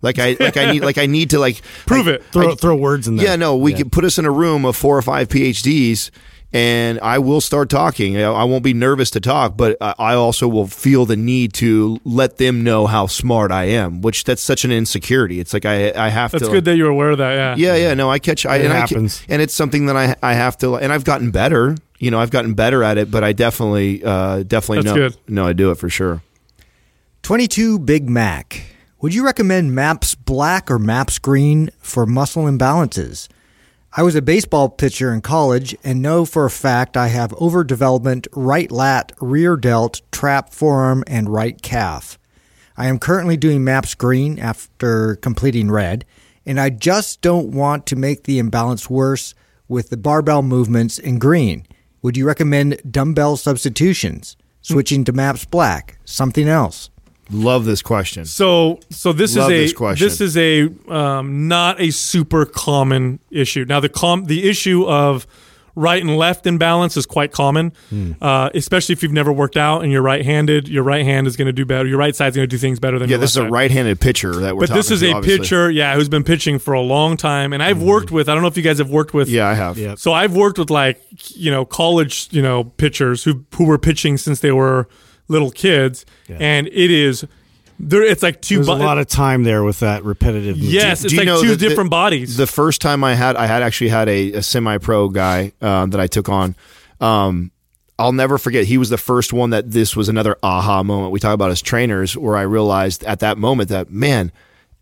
Like I like I need like I need to like Prove like- it. throw, throw words in there. yeah, no, we can put us in a room of four or five PhDs, and I will start talking. I I won't be nervous to talk, but I I also will feel the need to let them know how smart I am, which that's such an insecurity. It's like I I have That's to. That's good that you're aware of that. Yeah. yeah, yeah, no, I catch. I, It and I ca- happens. and it's something that I I have to, and I've gotten better. You know, I've gotten better at it, but I definitely, uh, definitely That's know. good. No, I do it for sure. 22 Big Mac. Would you recommend MAPS Black or MAPS Green for muscle imbalances? I was a baseball pitcher in college and know for a fact I have overdevelopment right lat, rear delt, trap forearm, and right calf. I am currently doing MAPS Green after completing red, and I just don't want to make the imbalance worse with the barbell movements in green. Would you recommend dumbbell substitutions? Switching to MAPS Black? Something else? Love this question. So, so this Love is a this question. this is a um, not a super common issue. Now, the com the issue of right and left imbalance is quite common, Hmm. uh, especially if you've never worked out and you're right-handed. Your right hand is going to do better. Your right side's going to do things better than Yeah, your this is a side. right-handed pitcher that we're. But this is to, a obviously. pitcher, yeah, who's been pitching for a long time, and I've worked with. I don't know if you guys have worked with. Yeah, I have. Yeah. So I've worked with like you know college you know pitchers who who were pitching since they were little kids, and it is there. It's like two. There's a lot of time there with that repetitive. yes, Do it's you like two the- different bodies. The first time I had, I had actually had a, a semi-pro guy um, that I took on. Um, I'll never forget. He was the first one that this was another aha moment. We talk about as trainers, where I realized at that moment that man,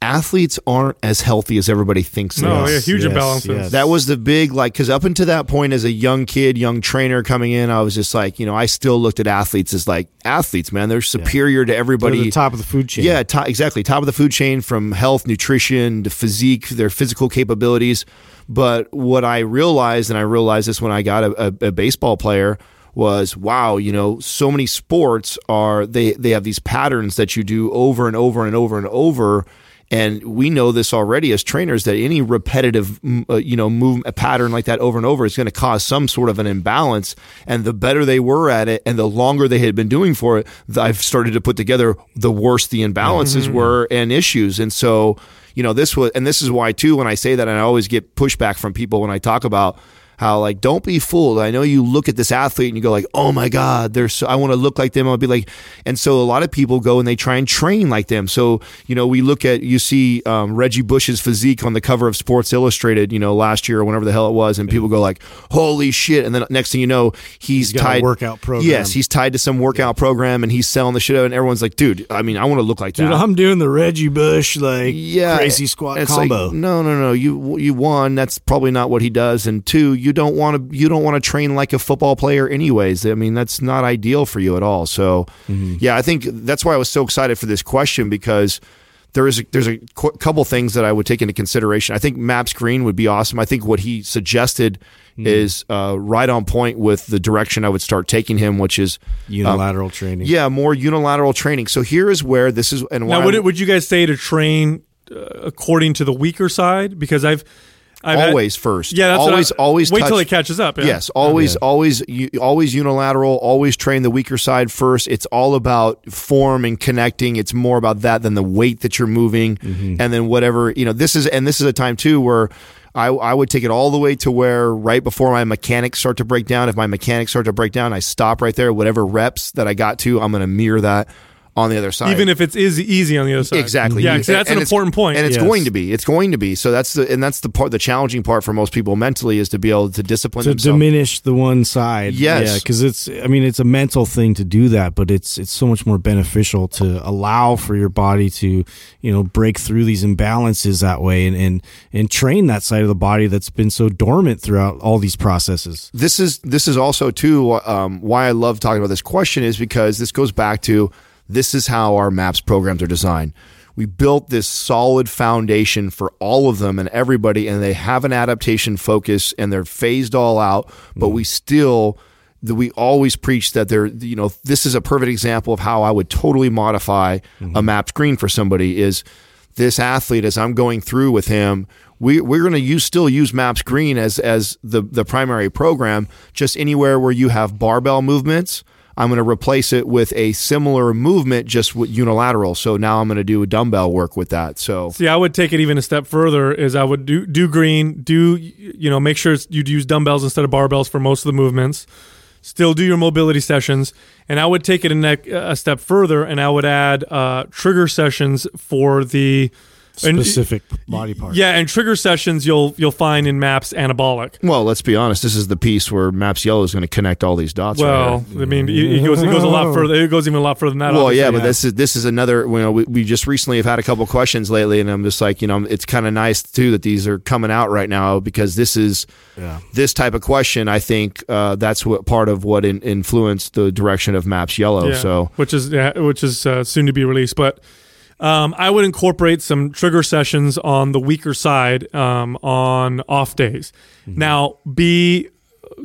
athletes aren't as healthy as everybody thinks they no, are. yeah, huge yes, imbalances. yes. That was the big like because up until that point, as a young kid, young trainer coming in, I was just like, you know, I still looked at athletes as like athletes, man. They're superior to They're everybody. the top of the food chain. Yeah, to- exactly. Top of the food chain from health, nutrition to physique, their physical capabilities. But what I realized, and I realized this when I got a, a, a baseball player, was wow you know so many sports are they they have these patterns that you do over and over and over and over and we know this already as trainers that any repetitive, uh, you know, move a pattern like that over and over is going to cause some sort of an imbalance. And the better they were at it, and the longer they had been doing for it, I've started to put together the worse the imbalances mm-hmm. were and issues. And so, you know, this was, and this is why too, when I say that, and I always get pushback from people when I talk about how like don't be fooled. I know you look at this athlete and you go like, oh my god, they're so, I want to look like them. I'll be like, and so a lot of people go and they try and train like them. So you know we look at you see um, Reggie Bush's physique on the cover of Sports Illustrated, you know last year or whenever the hell it was, and people go like, holy shit, and then next thing you know he's, he's tied workout program. Yes, he's tied to some workout yeah. program and he's selling the shit out, and everyone's like, dude, I mean I want to look like dude, that. I'm doing the Reggie Bush like yeah, crazy squat combo. Like, no, no, no, you you won. That's probably not what he does, and two, you don't want to you don't want to train like a football player anyways. I mean, that's not ideal for you at all. So, mm-hmm. yeah, I think that's why I was so excited for this question because there is a, there's a qu- couple things that I would take into consideration. I think Maps Green would be awesome. I think what he suggested mm-hmm. is uh, right on point with the direction I would start taking him, which is unilateral um, training. Yeah, more unilateral training. So here is where this is. And now, would, it, would you guys say to train uh, according to the weaker side? Because I've I've always had, first. Yeah, always, I, always. Wait touch, till it catches up. Yeah. Yes, always, always, always unilateral. Always train the weaker side first. It's all about form and connecting. It's more about that than the weight that you're moving, mm-hmm. and then whatever you know. This is and this is a time too where. I, I would take it all the way to where right before my mechanics start to break down. If my mechanics start to break down, I stop right there. Whatever reps that I got to, I'm going to mirror that on the other side. Even if it's easy, easy on the other side. Exactly. Yeah, that's and an important point. And it's yes. going to be. It's going to be. So that's the and that's the part the challenging part for most people mentally is to be able to discipline to themselves. diminish the one side. Yes. Yeah, cuz it's I mean it's a mental thing to do that, but it's it's so much more beneficial to allow for your body to, you know, break through these imbalances that way and and and train that side of the body that's been so dormant throughout all these processes. This is this is also too um, why I love talking about this question is because this goes back to this is how our MAPS programs are designed. We built this solid foundation for all of them and everybody, and they have an adaptation focus and they're phased all out, but mm we still we always preach that they're you know this is a perfect example of how I would totally modify mm-hmm. a MAPS Green for somebody is this athlete as I'm going through with him we we're going to use still use Maps Green as as the the primary program just anywhere where you have barbell movements I'm going to replace it with a similar movement, just with unilateral. So now I'm going to do a dumbbell work with that. So see, I would take it even a step further. Is I would do do green, do you know, make sure you'd use dumbbells instead of barbells for most of the movements. Still do your mobility sessions, and I would take it a, ne- a step further, and I would add uh, trigger sessions for the specific and, body part. Yeah, and trigger sessions you'll you'll find in Maps Anabolic. Well, let's be honest. This is the piece where Maps Yellow is going to connect all these dots. Well, right I mean, it goes it goes a lot further. It goes even a lot further than that. Well, yeah, but yeah. this is this is another. You know, we, we just recently have had a couple questions lately, and I'm just like, you know, it's kind of nice too that these are coming out right now because this is yeah. this type of question. I think uh, that's what part of what in, influenced the direction of Maps Yellow. Yeah. So, which is yeah, which is uh, soon to be released, but. Um, I would incorporate some trigger sessions on the weaker side um, on off days. Mm-hmm. Now, be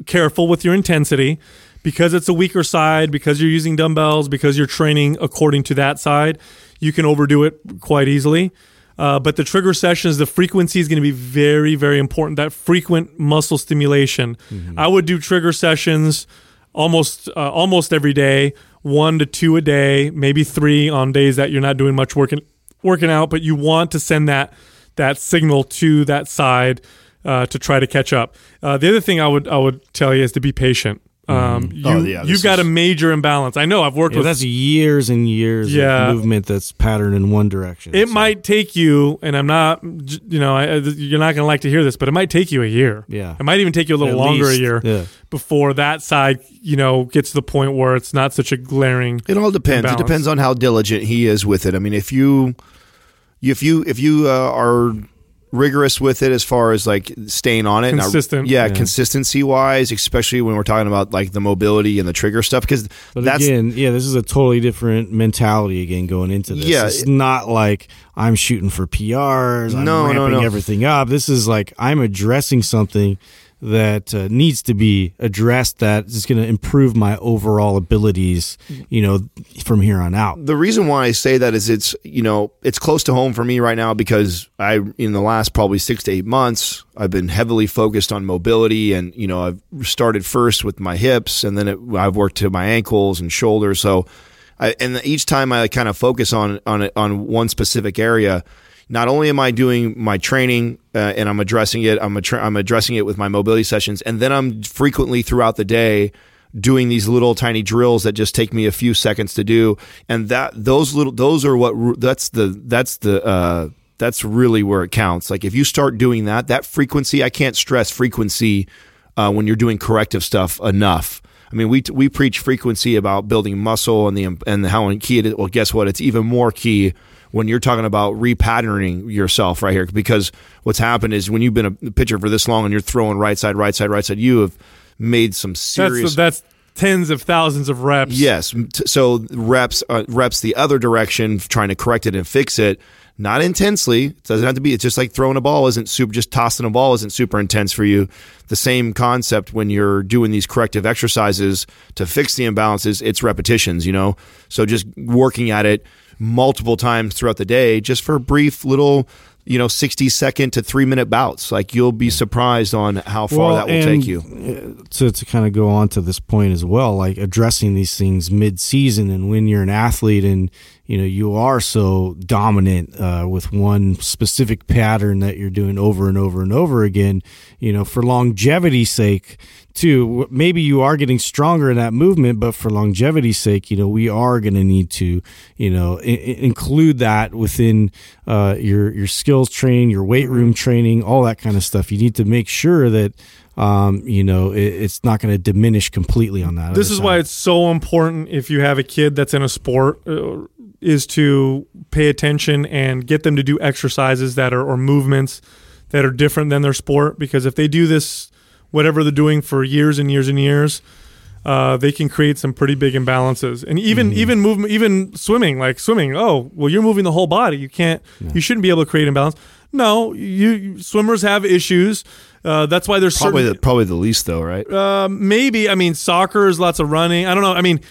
careful with your intensity because it's a weaker side, because you're using dumbbells, because you're training according to that side. You can overdo it quite easily. Uh, but the trigger sessions, the frequency is going to be very, very important. That frequent muscle stimulation. Mm-hmm. I would do trigger sessions almost uh, almost every day one to two a day, maybe three on days that you're not doing much working working out, but you want to send that that signal to that side uh, to try to catch up. Uh, the other thing I would I would tell you is to be patient. Um, mm-hmm. you, oh, yeah, you've got is... a major imbalance. I know. I've worked yeah, with that's years and years yeah. of movement that's patterned in one direction. It so. might take you, and I'm not, you know, I, you're not going to like to hear this, but it might take you a year. Yeah, it might even take you a little At longer least, a year yeah. before that side, you know, gets to the point where it's not such a glaring. It all depends. Imbalance. It depends on how diligent he is with it. I mean, if you, if you, if you uh, are rigorous with it as far as like staying on it. Consistent. Yeah, yeah, consistency wise, especially when we're talking about like the mobility and the trigger stuff. Because that's again, yeah, this is a totally different mentality again going into this. Yeah, it's it, not like I'm shooting for PRs. I'm no, ramping no, no. everything up. This is like I'm addressing something that uh, needs to be addressed that is going to improve my overall abilities, you know, from here on out. the reason why I say that is it's you know it's close to home for me right now because I in the last probably six to eight months I've been heavily focused on mobility and you know I've started first with my hips and then it, I've worked to my ankles and shoulders so I, and each time I kind of focus on on on one specific area. Not only am I doing my training uh, and I'm addressing it, I'm, I'm addressing it with my mobility sessions, and then I'm frequently throughout the day doing these little tiny drills that just take me a few seconds to do. And that those little those are what that's the that's the uh that's really where it counts. Like if you start doing that that frequency i can't stress frequency uh, when you're doing corrective stuff enough. I mean we we preach frequency about building muscle and the and how key it is. Well guess what? It's even more key when you're talking about repatterning yourself right here because what's happened is when you've been a pitcher for this long and you're throwing right side right side right side you have made some serious That's that's tens of thousands of reps. Yes. So reps uh, reps the other direction, trying to correct it and fix it. Not intensely. It doesn't have to be. It's just like throwing a ball isn't super. Just tossing a ball isn't super intense for you. The same concept when you're doing these corrective exercises to fix the imbalances. It's repetitions. You know. So just working at it multiple times throughout the day, just for brief little. You know, sixty second to three minute bouts. Like you'll be surprised on how far Well, that will take you. uh, To to kind of go on to this point as well, like addressing these things mid season, and when you're an athlete and you know you are so dominant uh, with one specific pattern that you're doing over and over and over again, you know, for longevity's sake, too. Maybe you are getting stronger in that movement, but for longevity's sake, you know, we are going to need to, you know, I- include that within uh, your your skills training, your weight room training, all that kind of stuff. You need to make sure that um, you know it, it's not going to diminish completely on that. This is side. why it's so important if you have a kid that's in a sport uh, is to pay attention and get them to do exercises that are or movements that are different than their sport because if they do this whatever they're doing for years and years and years uh, they can create some pretty big imbalances and even Mm-hmm. even movement even swimming like swimming oh well you're moving the whole body you can't you shouldn't be able to create imbalance no you, you swimmers have issues uh, that's why there's Probably certain the, probably the least though, right? um, maybe. I mean, soccer is lots of running. I don't know. I mean,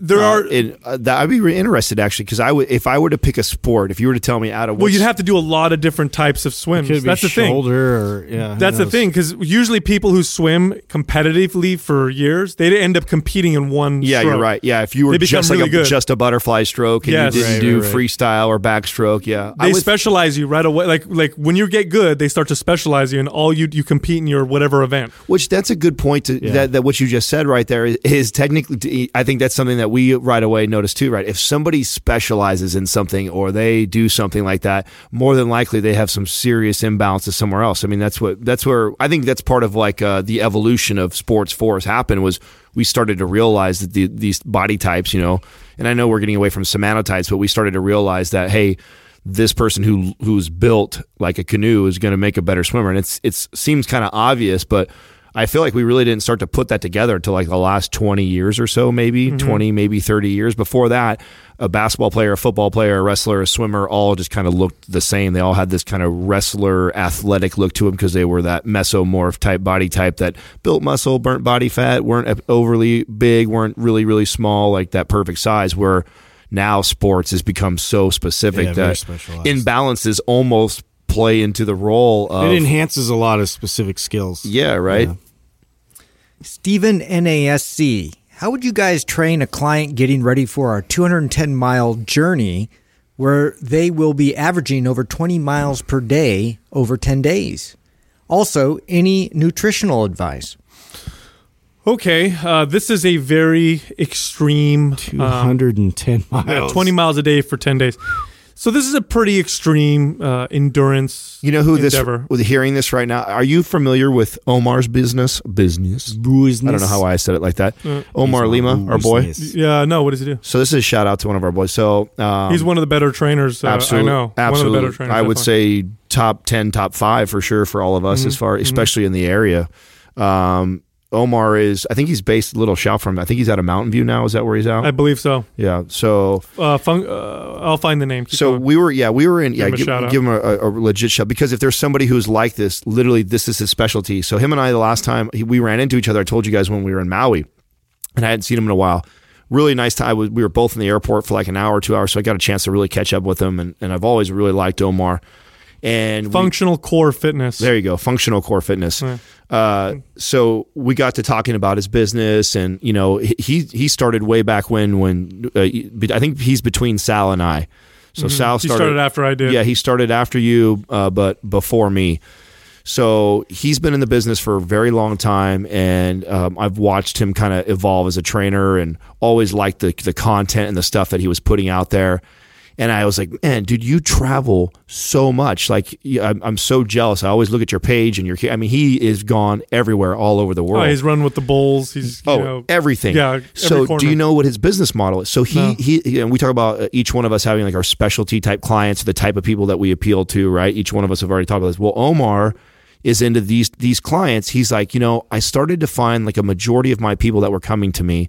there Uh, are. it, uh, that, I'd be really interested actually because I would if I were to pick a sport. If you were to tell me out of well, you'd have to do a lot of different types of swims. Could be That's the thing. shoulder or yeah. That's the thing because usually people who swim competitively for years, they end up competing in one. yeah, stroke. you're right. Yeah, if you were They become just like really a, just a butterfly stroke and Yes. you didn't Right, do right, right. freestyle or backstroke, yeah, I They would- specialize you right away. Like like when you get good, they start to specialize you, and all you you compete in your whatever event. Which that's a good point to Yeah. that, that what you just said right there is, is technically I think that's something that we right away notice too, right? If somebody specializes in something or they do something like that, more than likely they have some serious imbalances somewhere else. I mean, that's what that's where I think that's part of like uh, the evolution of sports for us happened was we started to realize that the, these body types, you know, and I know we're getting away from somatotypes, but we started to realize that hey, this person who who's built like a canoe is going to make a better swimmer, and it's it's seems kind of obvious, but I feel like we really didn't start to put that together until like the last twenty years or so, maybe mm-hmm. twenty, maybe thirty years. Before that, a basketball player, a football player, a wrestler, a swimmer, all just kind of looked the same. They all had this kind of wrestler athletic look to them because they were that mesomorph type body type that built muscle, burnt body fat, weren't overly big, weren't really really small, like that perfect size. Where now sports has become so specific Yeah, that imbalances almost play into the role of It enhances a lot of specific skills. yeah, right. Yeah. Stephen NASC, how would you guys train a client getting ready for our 210 mile journey where they will be averaging over 20 miles per day over 10 days? Also, any nutritional advice? Okay, uh, this is a very extreme. 210 um, hundred and ten yeah, miles. 20 miles a day for 10 days. So this is a pretty extreme uh, endurance. You know who this endeavor. with hearing this right now? Are you familiar with Omar's business? Business. I don't know how I said it like that. Uh, Omar Lima, my our boy. Yeah, no. What does he do? So this is a shout out to one of our boys. So um, He's one of the better trainers. Uh, absolutely, I know. absolutely. One of the better trainers. I would say top ten, top five for sure for all of us Mm-hmm. as far, especially in the area. Um, Omar is. I think he's based a little south from. I think he's out of Mountain View now. Is that where he's out? I believe so. yeah. So Uh, fun, uh, I'll find the name. Keep so going. we were, yeah, we were in, yeah, him a give, give him a, a, legit shout because if there's somebody who's like this, literally, this is his specialty. So him and I, the last time he, we ran into each other, I told you guys when we were in Maui, and I hadn't seen him in a while. Really nice time. I we were both in the airport for like an hour two hours, so I got a chance to really catch up with him, and, and I've always really liked Omar. And we- functional core fitness. there you go, functional core fitness. Yeah. Uh, so we got to talking about his business, and you know, he he started way back when when uh, I think he's between Sal and I. So Sal Mm-hmm. he started after I did. yeah, he started after you, uh, but before me. So he's been in the business for a very long time, and um, I've watched him kind of evolve as a trainer, and always liked the the content and the stuff that he was putting out there. And I was like, man, dude, you travel so much. Like, I'm, I'm so jealous. I always look at your page and your. I mean, he is gone everywhere, all over the world. Oh, he's run with the Bulls. He's you Oh, know, everything. yeah, every So, corner. do you know what his business model is? So he No. he and we talk about uh, each one of us having like our specialty type clients, the type of people that we appeal to, right? Each one of us have already talked about this. Well, Omar is into these these clients. He's like, you know, I started to find like a majority of my people that were coming to me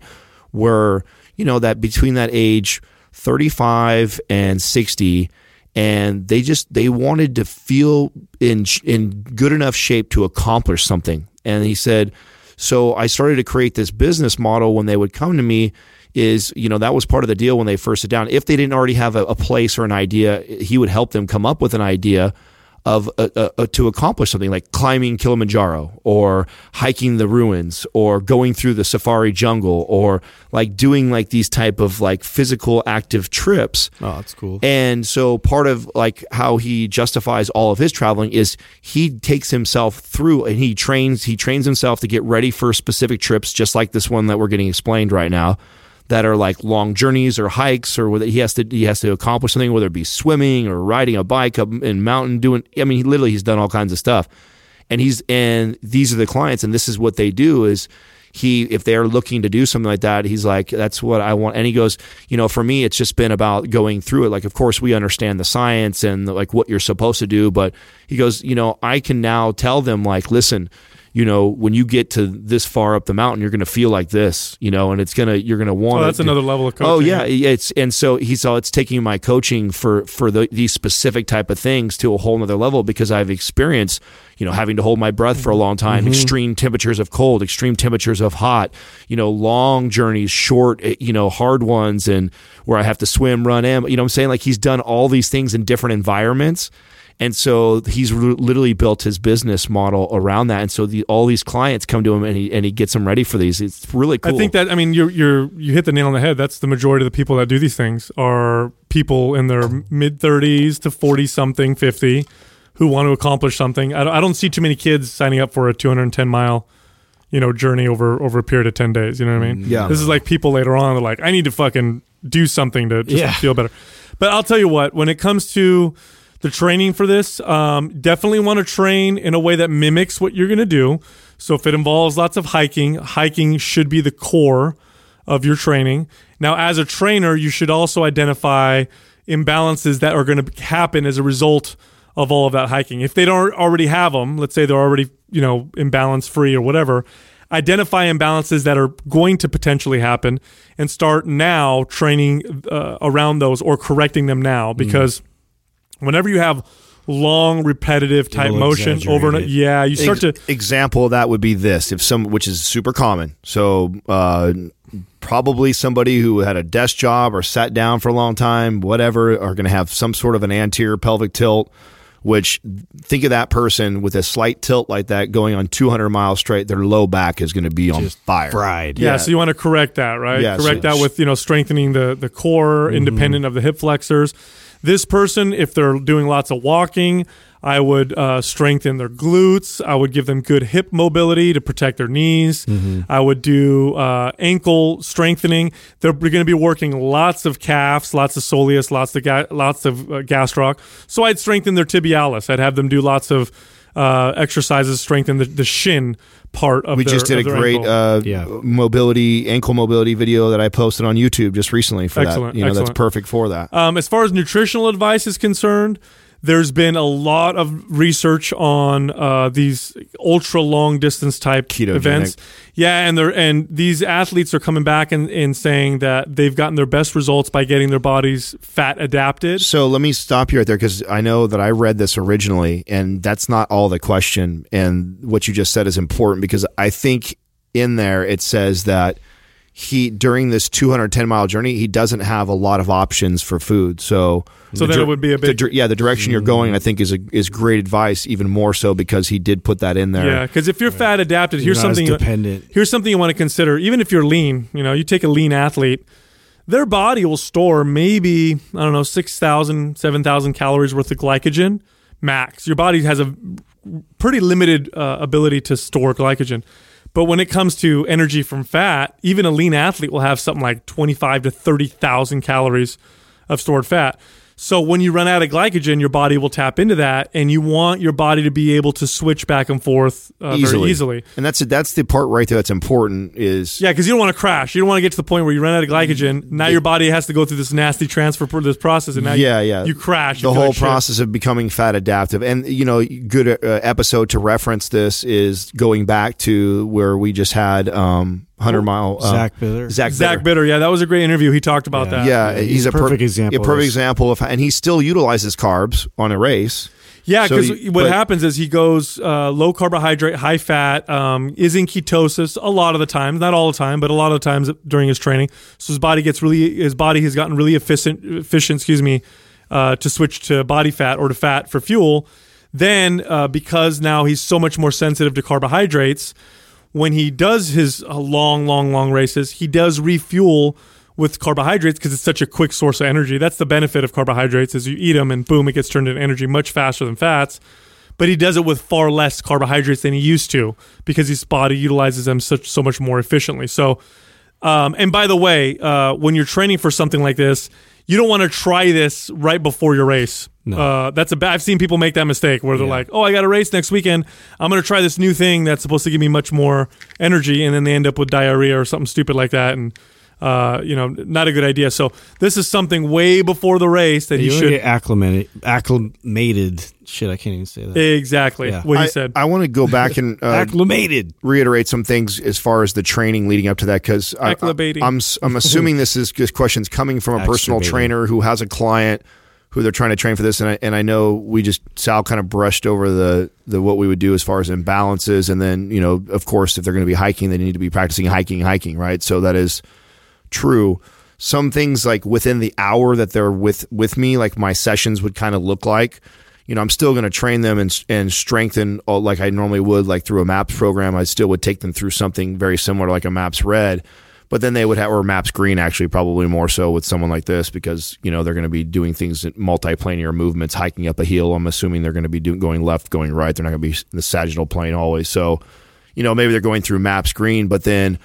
were, you know, that between that age 35 and 60 and they just they wanted to feel in in good enough shape to accomplish something. And he said, so I started to create this business model when they would come to me is, you know, that was part of the deal when they first sit down. If they didn't already have a, a place or an idea, he would help them come up with an idea of uh, uh, uh, to accomplish something like climbing Kilimanjaro or hiking the ruins or going through the safari jungle or like doing like these type of like physical active trips. Oh, that's cool. And so part of like how he justifies all of his traveling is he takes himself through and he trains he trains himself to get ready for specific trips just like this one that we're getting explained right now that are like long journeys or hikes or whether he has to he has to accomplish something whether it be swimming or riding a bike up in mountain doing I mean he literally he's done all kinds of stuff. And he's and these are the clients and this is what they do is he if they're looking to do something like that he's like that's what i want and he goes you know for me it's just been about going through it like of course we understand the science and like what you're supposed to do but he goes you know i can now tell them like listen you know when you get to this far up the mountain you're going to feel like this you know and it's going to you're going to want Oh, that's another level of coaching. Oh yeah, it's and so he saw it's taking my coaching for for the, these specific type of things to a whole nother level because I've experienced you know having to hold my breath for a long time, Mm-hmm. extreme temperatures of cold, extreme temperatures of hot, you know, long journeys, short, eh, you know, hard ones, and where I have to swim, run, am you know, what I'm saying like he's done all these things in different environments. And so he's r- literally built his business model around that, and so the, all these clients come to him, and he and he gets them ready for these. It's really cool. I think that I mean you're you're you hit the nail on the head. That's the majority of the people that do these things are people in their mid 30s to 40 something, 50 who want to accomplish something. I don't, I don't see too many kids signing up for a 210 mile you know journey over over a period of 10 days, you know what I mean? Mm-hmm. Yeah. This is like people later on they're like I need to fucking do something to just Yeah. feel better. But I'll tell you what, when it comes to the training for this, um, definitely want to train in a way that mimics what you're going to do. So if it involves lots of hiking, hiking should be the core of your training. Now, as a trainer, you should also identify imbalances that are going to happen as a result of all of that hiking. If they don't already have them, let's say they're already, you know, imbalance free or whatever, identify imbalances that are going to potentially happen and start now training uh, around those or correcting them now because whenever you have long repetitive type motion over and exaggerated. yeah, you start to Ex- example of that would be this if some which is super common so uh, probably somebody who had a desk job or sat down for a long time whatever are going to have some sort of an anterior pelvic tilt which think of that person with a slight tilt like that going on 200 miles straight their low back is going to be on fire Fried. Yeah, Yeah. so you want to correct that, right? Yeah, correct so- that with you know strengthening the the core, independent of the hip flexors. This person, if they're doing lots of walking, I would uh, strengthen their glutes. I would give them good hip mobility to protect their knees. I would do uh, ankle strengthening. They're going to be working lots of calves, lots of soleus, lots of ga- lots of uh, gastroc. So I'd strengthen their tibialis. I'd have them do lots of uh, exercises, strengthen the, the shin part of. we their- just did a of their great uh, Yeah. mobility ankle mobility video that i posted on youtube just recently for Excellent, that you know that's perfect for that Um, as far as nutritional advice is concerned, there's been a lot of research on uh, these ultra long distance type Ketogenic. events. Yeah, and they're and these athletes are coming back and, and saying that they've gotten their best results by getting their bodies fat adapted. So let me stop you right there because I know that I read this originally, and that's not all the question. And what you just said is important because I think in there it says that he during this 210 mile journey he doesn't have a lot of options for food. So So the then it would be a the big- dir- yeah the direction you're going I think is a, is great advice even more so because he did put that in there. Yeah, because if you're fat adapted, You're here's something dependent. Here's something you want to consider. Even if you're lean, you know, you take a lean athlete, their body will store maybe I don't know 6,000, 7,000 calories worth of glycogen max. Your body has a pretty limited uh, ability to store glycogen. But when it comes to energy from fat, even a lean athlete will have something like 25 to 30,000 calories of stored fat. So when you run out of glycogen, your body will tap into that, and you want your body to be able to switch back and forth uh, very easily. And that's that's the part right there that's important is Yeah, because you don't want to crash. You don't want to get to the point where you run out of glycogen. Now your body has to go through this nasty transfer this process, and now yeah, you, yeah. you crash. The whole like process of becoming fat adaptive, and you know, good uh, episode to reference this is going back to where we just had um, hundred mile uh, Zach Bitter. Zach Zach Bitter. Bitter, yeah, that was a great interview. He talked about Yeah. that. Yeah, Yeah, he's, he's a a perfect per- example A perfect this. example of, and he still utilizes carbs on a race. Yeah, because you- what but- happens is he goes uh, low carbohydrate, high fat, um, is in ketosis a lot of the time, not all the time, but a lot of the times during his training. So his body gets really, his body has gotten really efficient, efficient, excuse me, uh, to switch to body fat or to fat for fuel. Then, uh, because now he's so much more sensitive to carbohydrates, when he does his uh, long, long, long races, he does refuel with carbohydrates because it's such a quick source of energy. That's the benefit of carbohydrates is you eat them and boom, it gets turned into energy much faster than fats. But he does it with far less carbohydrates than he used to because his body utilizes them such so much more efficiently. So, um, and by the way, uh, when you're training for something like this, you don't want to try this right before your race. No. Uh, that's a bad. I've seen people make that mistake where they're Yeah. like, "Oh, I got a race next weekend. I'm going to try this new thing that's supposed to give me much more energy," and then they end up with diarrhea or something stupid like that, and uh, you know, not a good idea. So this is something way before the race that you he should get acclimated, acclimated. Shit, I can't even say that. exactly Yeah. what he said. I want to go back and uh, acclimated. reiterate some things as far as the training leading up to that because I'm s- I'm assuming this is this question's coming from a personal trainer who has a client who they're trying to train for this, and I, and I know we just Sal kind of brushed over the the what we would do as far as imbalances, and then you know of course if they're going to be hiking, they need to be practicing hiking, hiking, right? So that is true. Some things like within the hour that they're with with me, like my sessions would kind of look like. You know, I'm still going to train them and and strengthen all, like I normally would, like through a MAPS program. I still would take them through something very similar like a MAPS Red, but then they would have or MAPS Green actually probably more so with someone like this because you know they're going to be doing things multiplanar movements, hiking up a hill. I'm assuming they're going to be doing going left, going right. They're not going to be in the sagittal plane always. So, you know, maybe they're going through MAPS Green, but then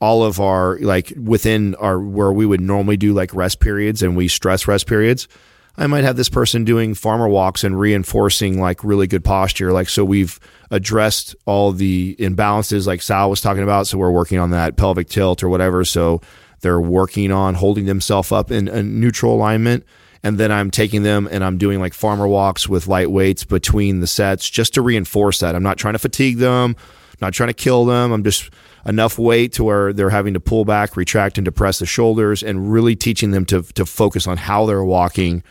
all of our like within our where we would normally do like rest periods and we stress rest periods i might have this person doing farmer walks and reinforcing like really good posture like so we've addressed all the imbalances like sal was talking about so we're working on that pelvic tilt or whatever so they're working on holding themselves up in a neutral alignment and then I'm taking them and I'm doing like farmer walks with light weights between the sets just to reinforce that. I'm not trying to fatigue them, not trying to kill them. I'm just enough weight to where they're having to pull back, retract, and depress the shoulders, and really teaching them to to focus on how they're walking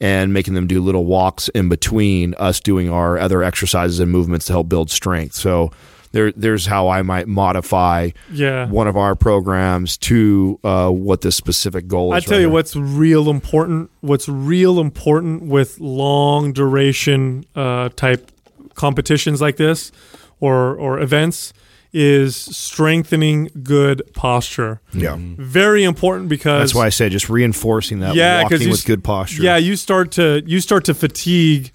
and making them do little walks in between us doing our other exercises and movements to help build strength. So there, there's how I might modify yeah. one of our programs to uh, what the specific goal is. I tell right you what's real important. What's real important with long duration uh, type competitions like this, or or events, is strengthening good posture. Yeah. Very important because That's why I say just reinforcing that yeah, because walking you with good posture. Yeah, you start to you start to fatigue,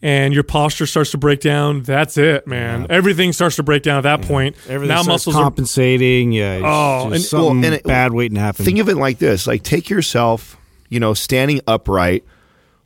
and your posture starts to break down. That's it, man. Everything starts to break down at that point. Everything now starts muscles are compensating. Yeah. Oh, and- something well, and it- bad waiting to happen. Think of it like this: like take yourself, you know, standing upright,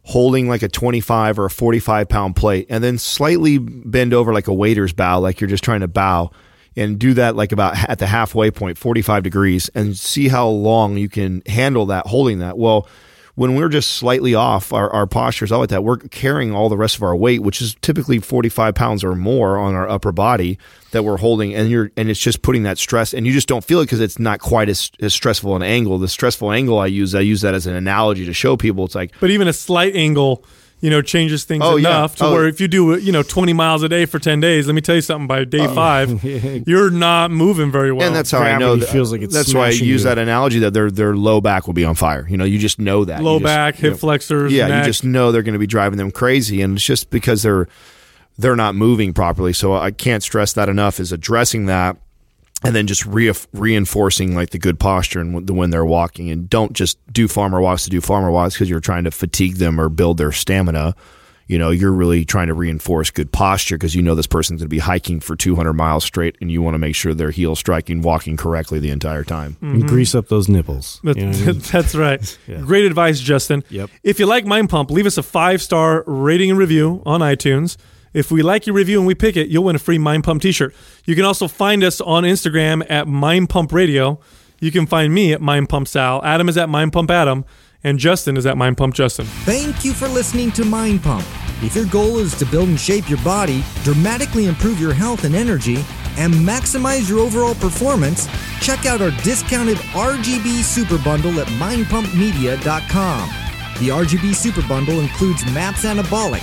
holding like a twenty-five or a forty-five pound plate, and then slightly bend over like a waiter's bow, like you're just trying to bow, and do that like about at the halfway point, forty-five degrees, and see how long you can handle that holding that. Well. when we're just slightly off our, our postures, all like that, we're carrying all the rest of our weight, which is typically 45 pounds or more on our upper body that we're holding. And you're, and it's just putting that stress and you just don't feel it because it's not quite as, as stressful an angle. The stressful angle I use, I use that as an analogy to show people it's like, But even a slight angle, you know, changes things Oh, yeah. enough to Oh. where if you do, you know, 20 miles a day for 10 days, let me tell you something, by day oh. five, you're not moving very well. and that's how I know gravity that, feels like it's that's why I use you. that analogy that their their low back will be on fire. You know, you just know that low just- back, you hip know, flexors. yeah, neck. you just know they're going to be driving them crazy, and it's just because they're they're not moving properly. So I can't stress that enough. Is addressing that, and then just re- reinforcing like the good posture and the when they're walking, and don't just do farmer walks to do farmer walks because you're trying to fatigue them or build their stamina. You know, you're really trying to reinforce good posture because you know this person's going to be hiking for 200 miles straight, and you want to make sure they're heel striking, walking correctly the entire time. and mm-hmm. grease up those nipples. That- You know I mean? that's right. Yeah. Great advice, Justin. Yep. If you like Mind Pump, leave us a five star rating and review on iTunes. If we like your review and we pick it, you'll win a free Mind Pump t shirt. You can also find us on Instagram at Mind Pump Radio. You can find me at Mind Pump Sal. Adam is at Mind Pump Adam. And Justin is at Mind Pump Justin. Thank you for listening to Mind Pump. If your goal is to build and shape your body, dramatically improve your health and energy, and maximize your overall performance, check out our discounted RGB Super Bundle at mindpumpmedia.com. The RGB Super Bundle includes MAPS Anabolic,